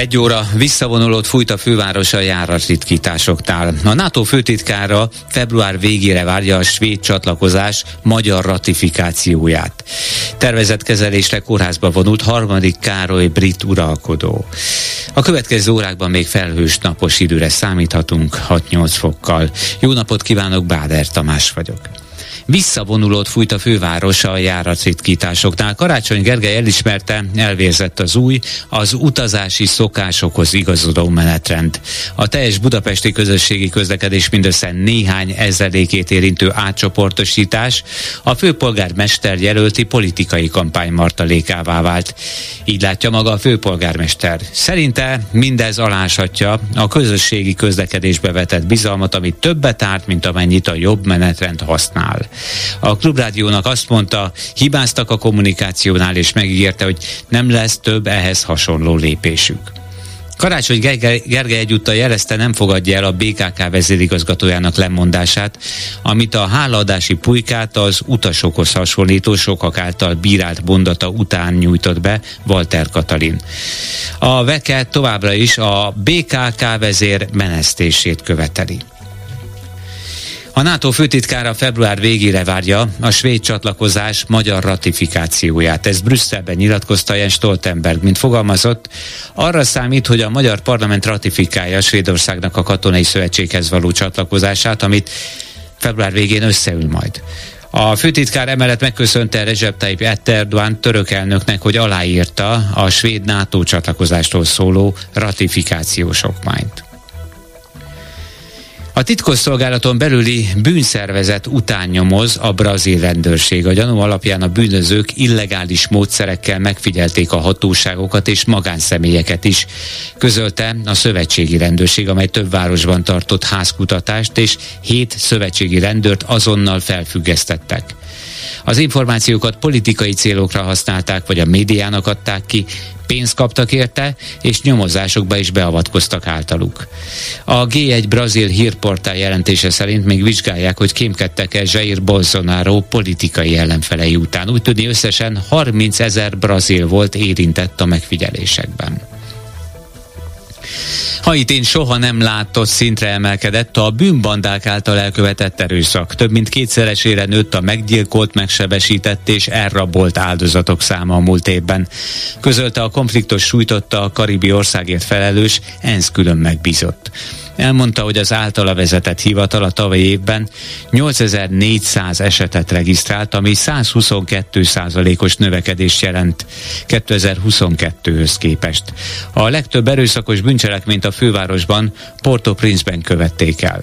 Speaker 2: Egy óra visszavonulót fújt a főváros a járatritkításoknál. A NATO főtitkára február végére várja a svéd csatlakozás magyar ratifikációját. Tervezett kezelésre kórházba vonult harmadik Károly brit uralkodó. A következő órákban még felhős napos időre számíthatunk 6-8 fokkal. Jó napot kívánok, Báder Tamás vagyok. Visszavonulót fújt a főváros a járatritkításoknál. Karácsony Gergely elismerte, elvérzett az új, az utazási szokásokhoz igazodó menetrend. A teljes budapesti közösségi közlekedés mindössze néhány ezredékét érintő átcsoportosítás a főpolgármester jelölti politikai kampány martalékává vált. Így látja maga a főpolgármester. Szerinte mindez aláshatja a közösségi közlekedésbe vetett bizalmat, amit többet árt, mint amennyit a jobb menetrend használ. A Klubrádiónak azt mondta, hibáztak a kommunikációnál, és megígérte, hogy nem lesz több ehhez hasonló lépésük. Karácsony Gergely, Gergely egyúttal jelezte, nem fogadja el a BKK vezérigazgatójának lemondását, amit a hálaadási pulykát az utasokhoz hasonlító sokak által bírált bondata után nyújtott be Walter Katalin. A veke továbbra is a BKK vezér menesztését követeli. A NATO főtitkára február végére várja a svéd csatlakozás magyar ratifikációját. Ez Brüsszelben nyilatkozta Jens Stoltenberg, mint fogalmazott, arra számít, hogy a magyar parlament ratifikálja Svédországnak a katonai szövetséghez való csatlakozását, amit február végén összeül majd. A főtitkár emellett megköszönte Recep Tayyip Erdogan török elnöknek, hogy aláírta a svéd NATO csatlakozástól szóló ratifikációs okmányt. A titkosszolgálaton belüli bűnszervezet után nyomoz a brazil rendőrség. A gyanú alapján a bűnözők illegális módszerekkel megfigyelték a hatóságokat és magánszemélyeket is. Közölte a szövetségi rendőrség, amely több városban tartott házkutatást, és hét szövetségi rendőrt azonnal felfüggesztettek. Az információkat politikai célokra használták, vagy a médiának adták ki, pénzt kaptak érte, és nyomozásokba is beavatkoztak általuk. A G1 brazil hírportál jelentése szerint még vizsgálják, hogy kémkedtek-e Jair Bolsonaro politikai ellenfelei után. Úgy tudni összesen 30 ezer brazil volt érintett a megfigyelésekben. Haitén soha nem látott szintre emelkedett a bűnbandák által elkövetett erőszak. Több mint kétszeresére nőtt a meggyilkolt, megsebesített és elrabolt áldozatok száma a múlt évben. Közölte a konfliktus sújtotta a karibi országért felelős, ENSZ külön megbízott. Elmondta, hogy az általa vezetett hivatal a tavalyi évben 8400 esetet regisztrált, ami 122 százalékos növekedést jelent 2022-höz képest. A legtöbb erőszakos bűncselekményt a fővárosban, Porto-Prince-ben követték el.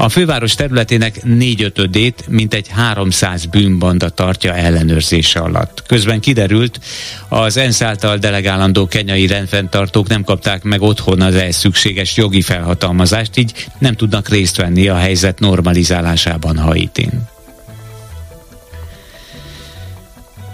Speaker 2: A főváros területének négyötödét mintegy 300 bűnbanda tartja ellenőrzése alatt. Közben kiderült, az ENSZ által delegálandó kenyai rendfenntartók nem kapták meg otthon az ehhez szükséges jogi felhatalmazást, így nem tudnak részt venni a helyzet normalizálásában Haitin.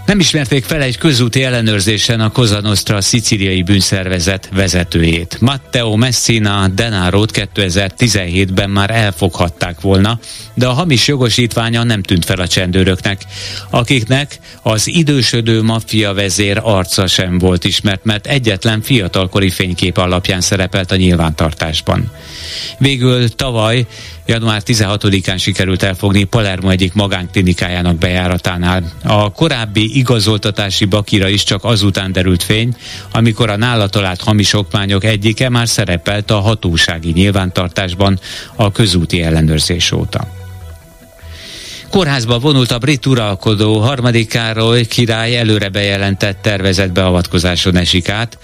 Speaker 2: Nem ismerték fel egy közúti ellenőrzésen a Cosa Nostra szicíliai bűnszervezet vezetőjét. Matteo Messina Denárót 2017-ben már elfoghatták volna, de a hamis jogosítványa nem tűnt fel a csendőröknek, akiknek az idősödő maffia vezér arca sem volt ismert, mert egyetlen fiatalkori fénykép alapján szerepelt a nyilvántartásban. Végül tavaly Január 16-án sikerült elfogni Palermo egyik magánklinikájának bejáratánál. A korábbi igazoltatási bakira is csak azután derült fény, amikor a nála talált hamis okmányok egyike már szerepelt a hatósági nyilvántartásban a közúti ellenőrzés óta. Kórházba vonult a brit uralkodó harmadik Károly király előre bejelentett tervezett beavatkozáson esik át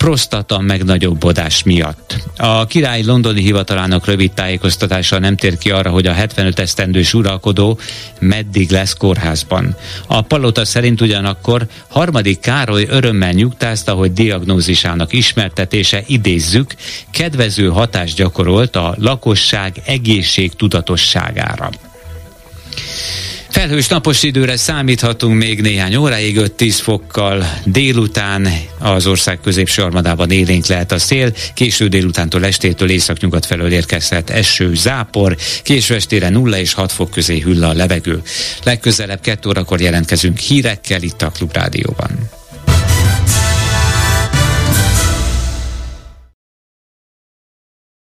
Speaker 2: prostata megnagyobbodás miatt. A király londoni hivatalának rövid tájékoztatása nem tér ki arra, hogy a 75 esztendős uralkodó meddig lesz kórházban. A palota szerint ugyanakkor harmadik Károly örömmel nyugtázta, hogy diagnózisának ismertetése idézzük, kedvező hatást gyakorolt a lakosság egészség tudatosságára. Felhős napos időre számíthatunk még néhány óráig, 5-10 fokkal délután az ország középső armadában élénk lehet a szél, késő délutántól estétől északnyugat felől érkezhet eső, zápor, késő estére 0 és 6 fok közé hüll a levegő. Legközelebb 2 órakor jelentkezünk hírekkel itt a Klubrádióban.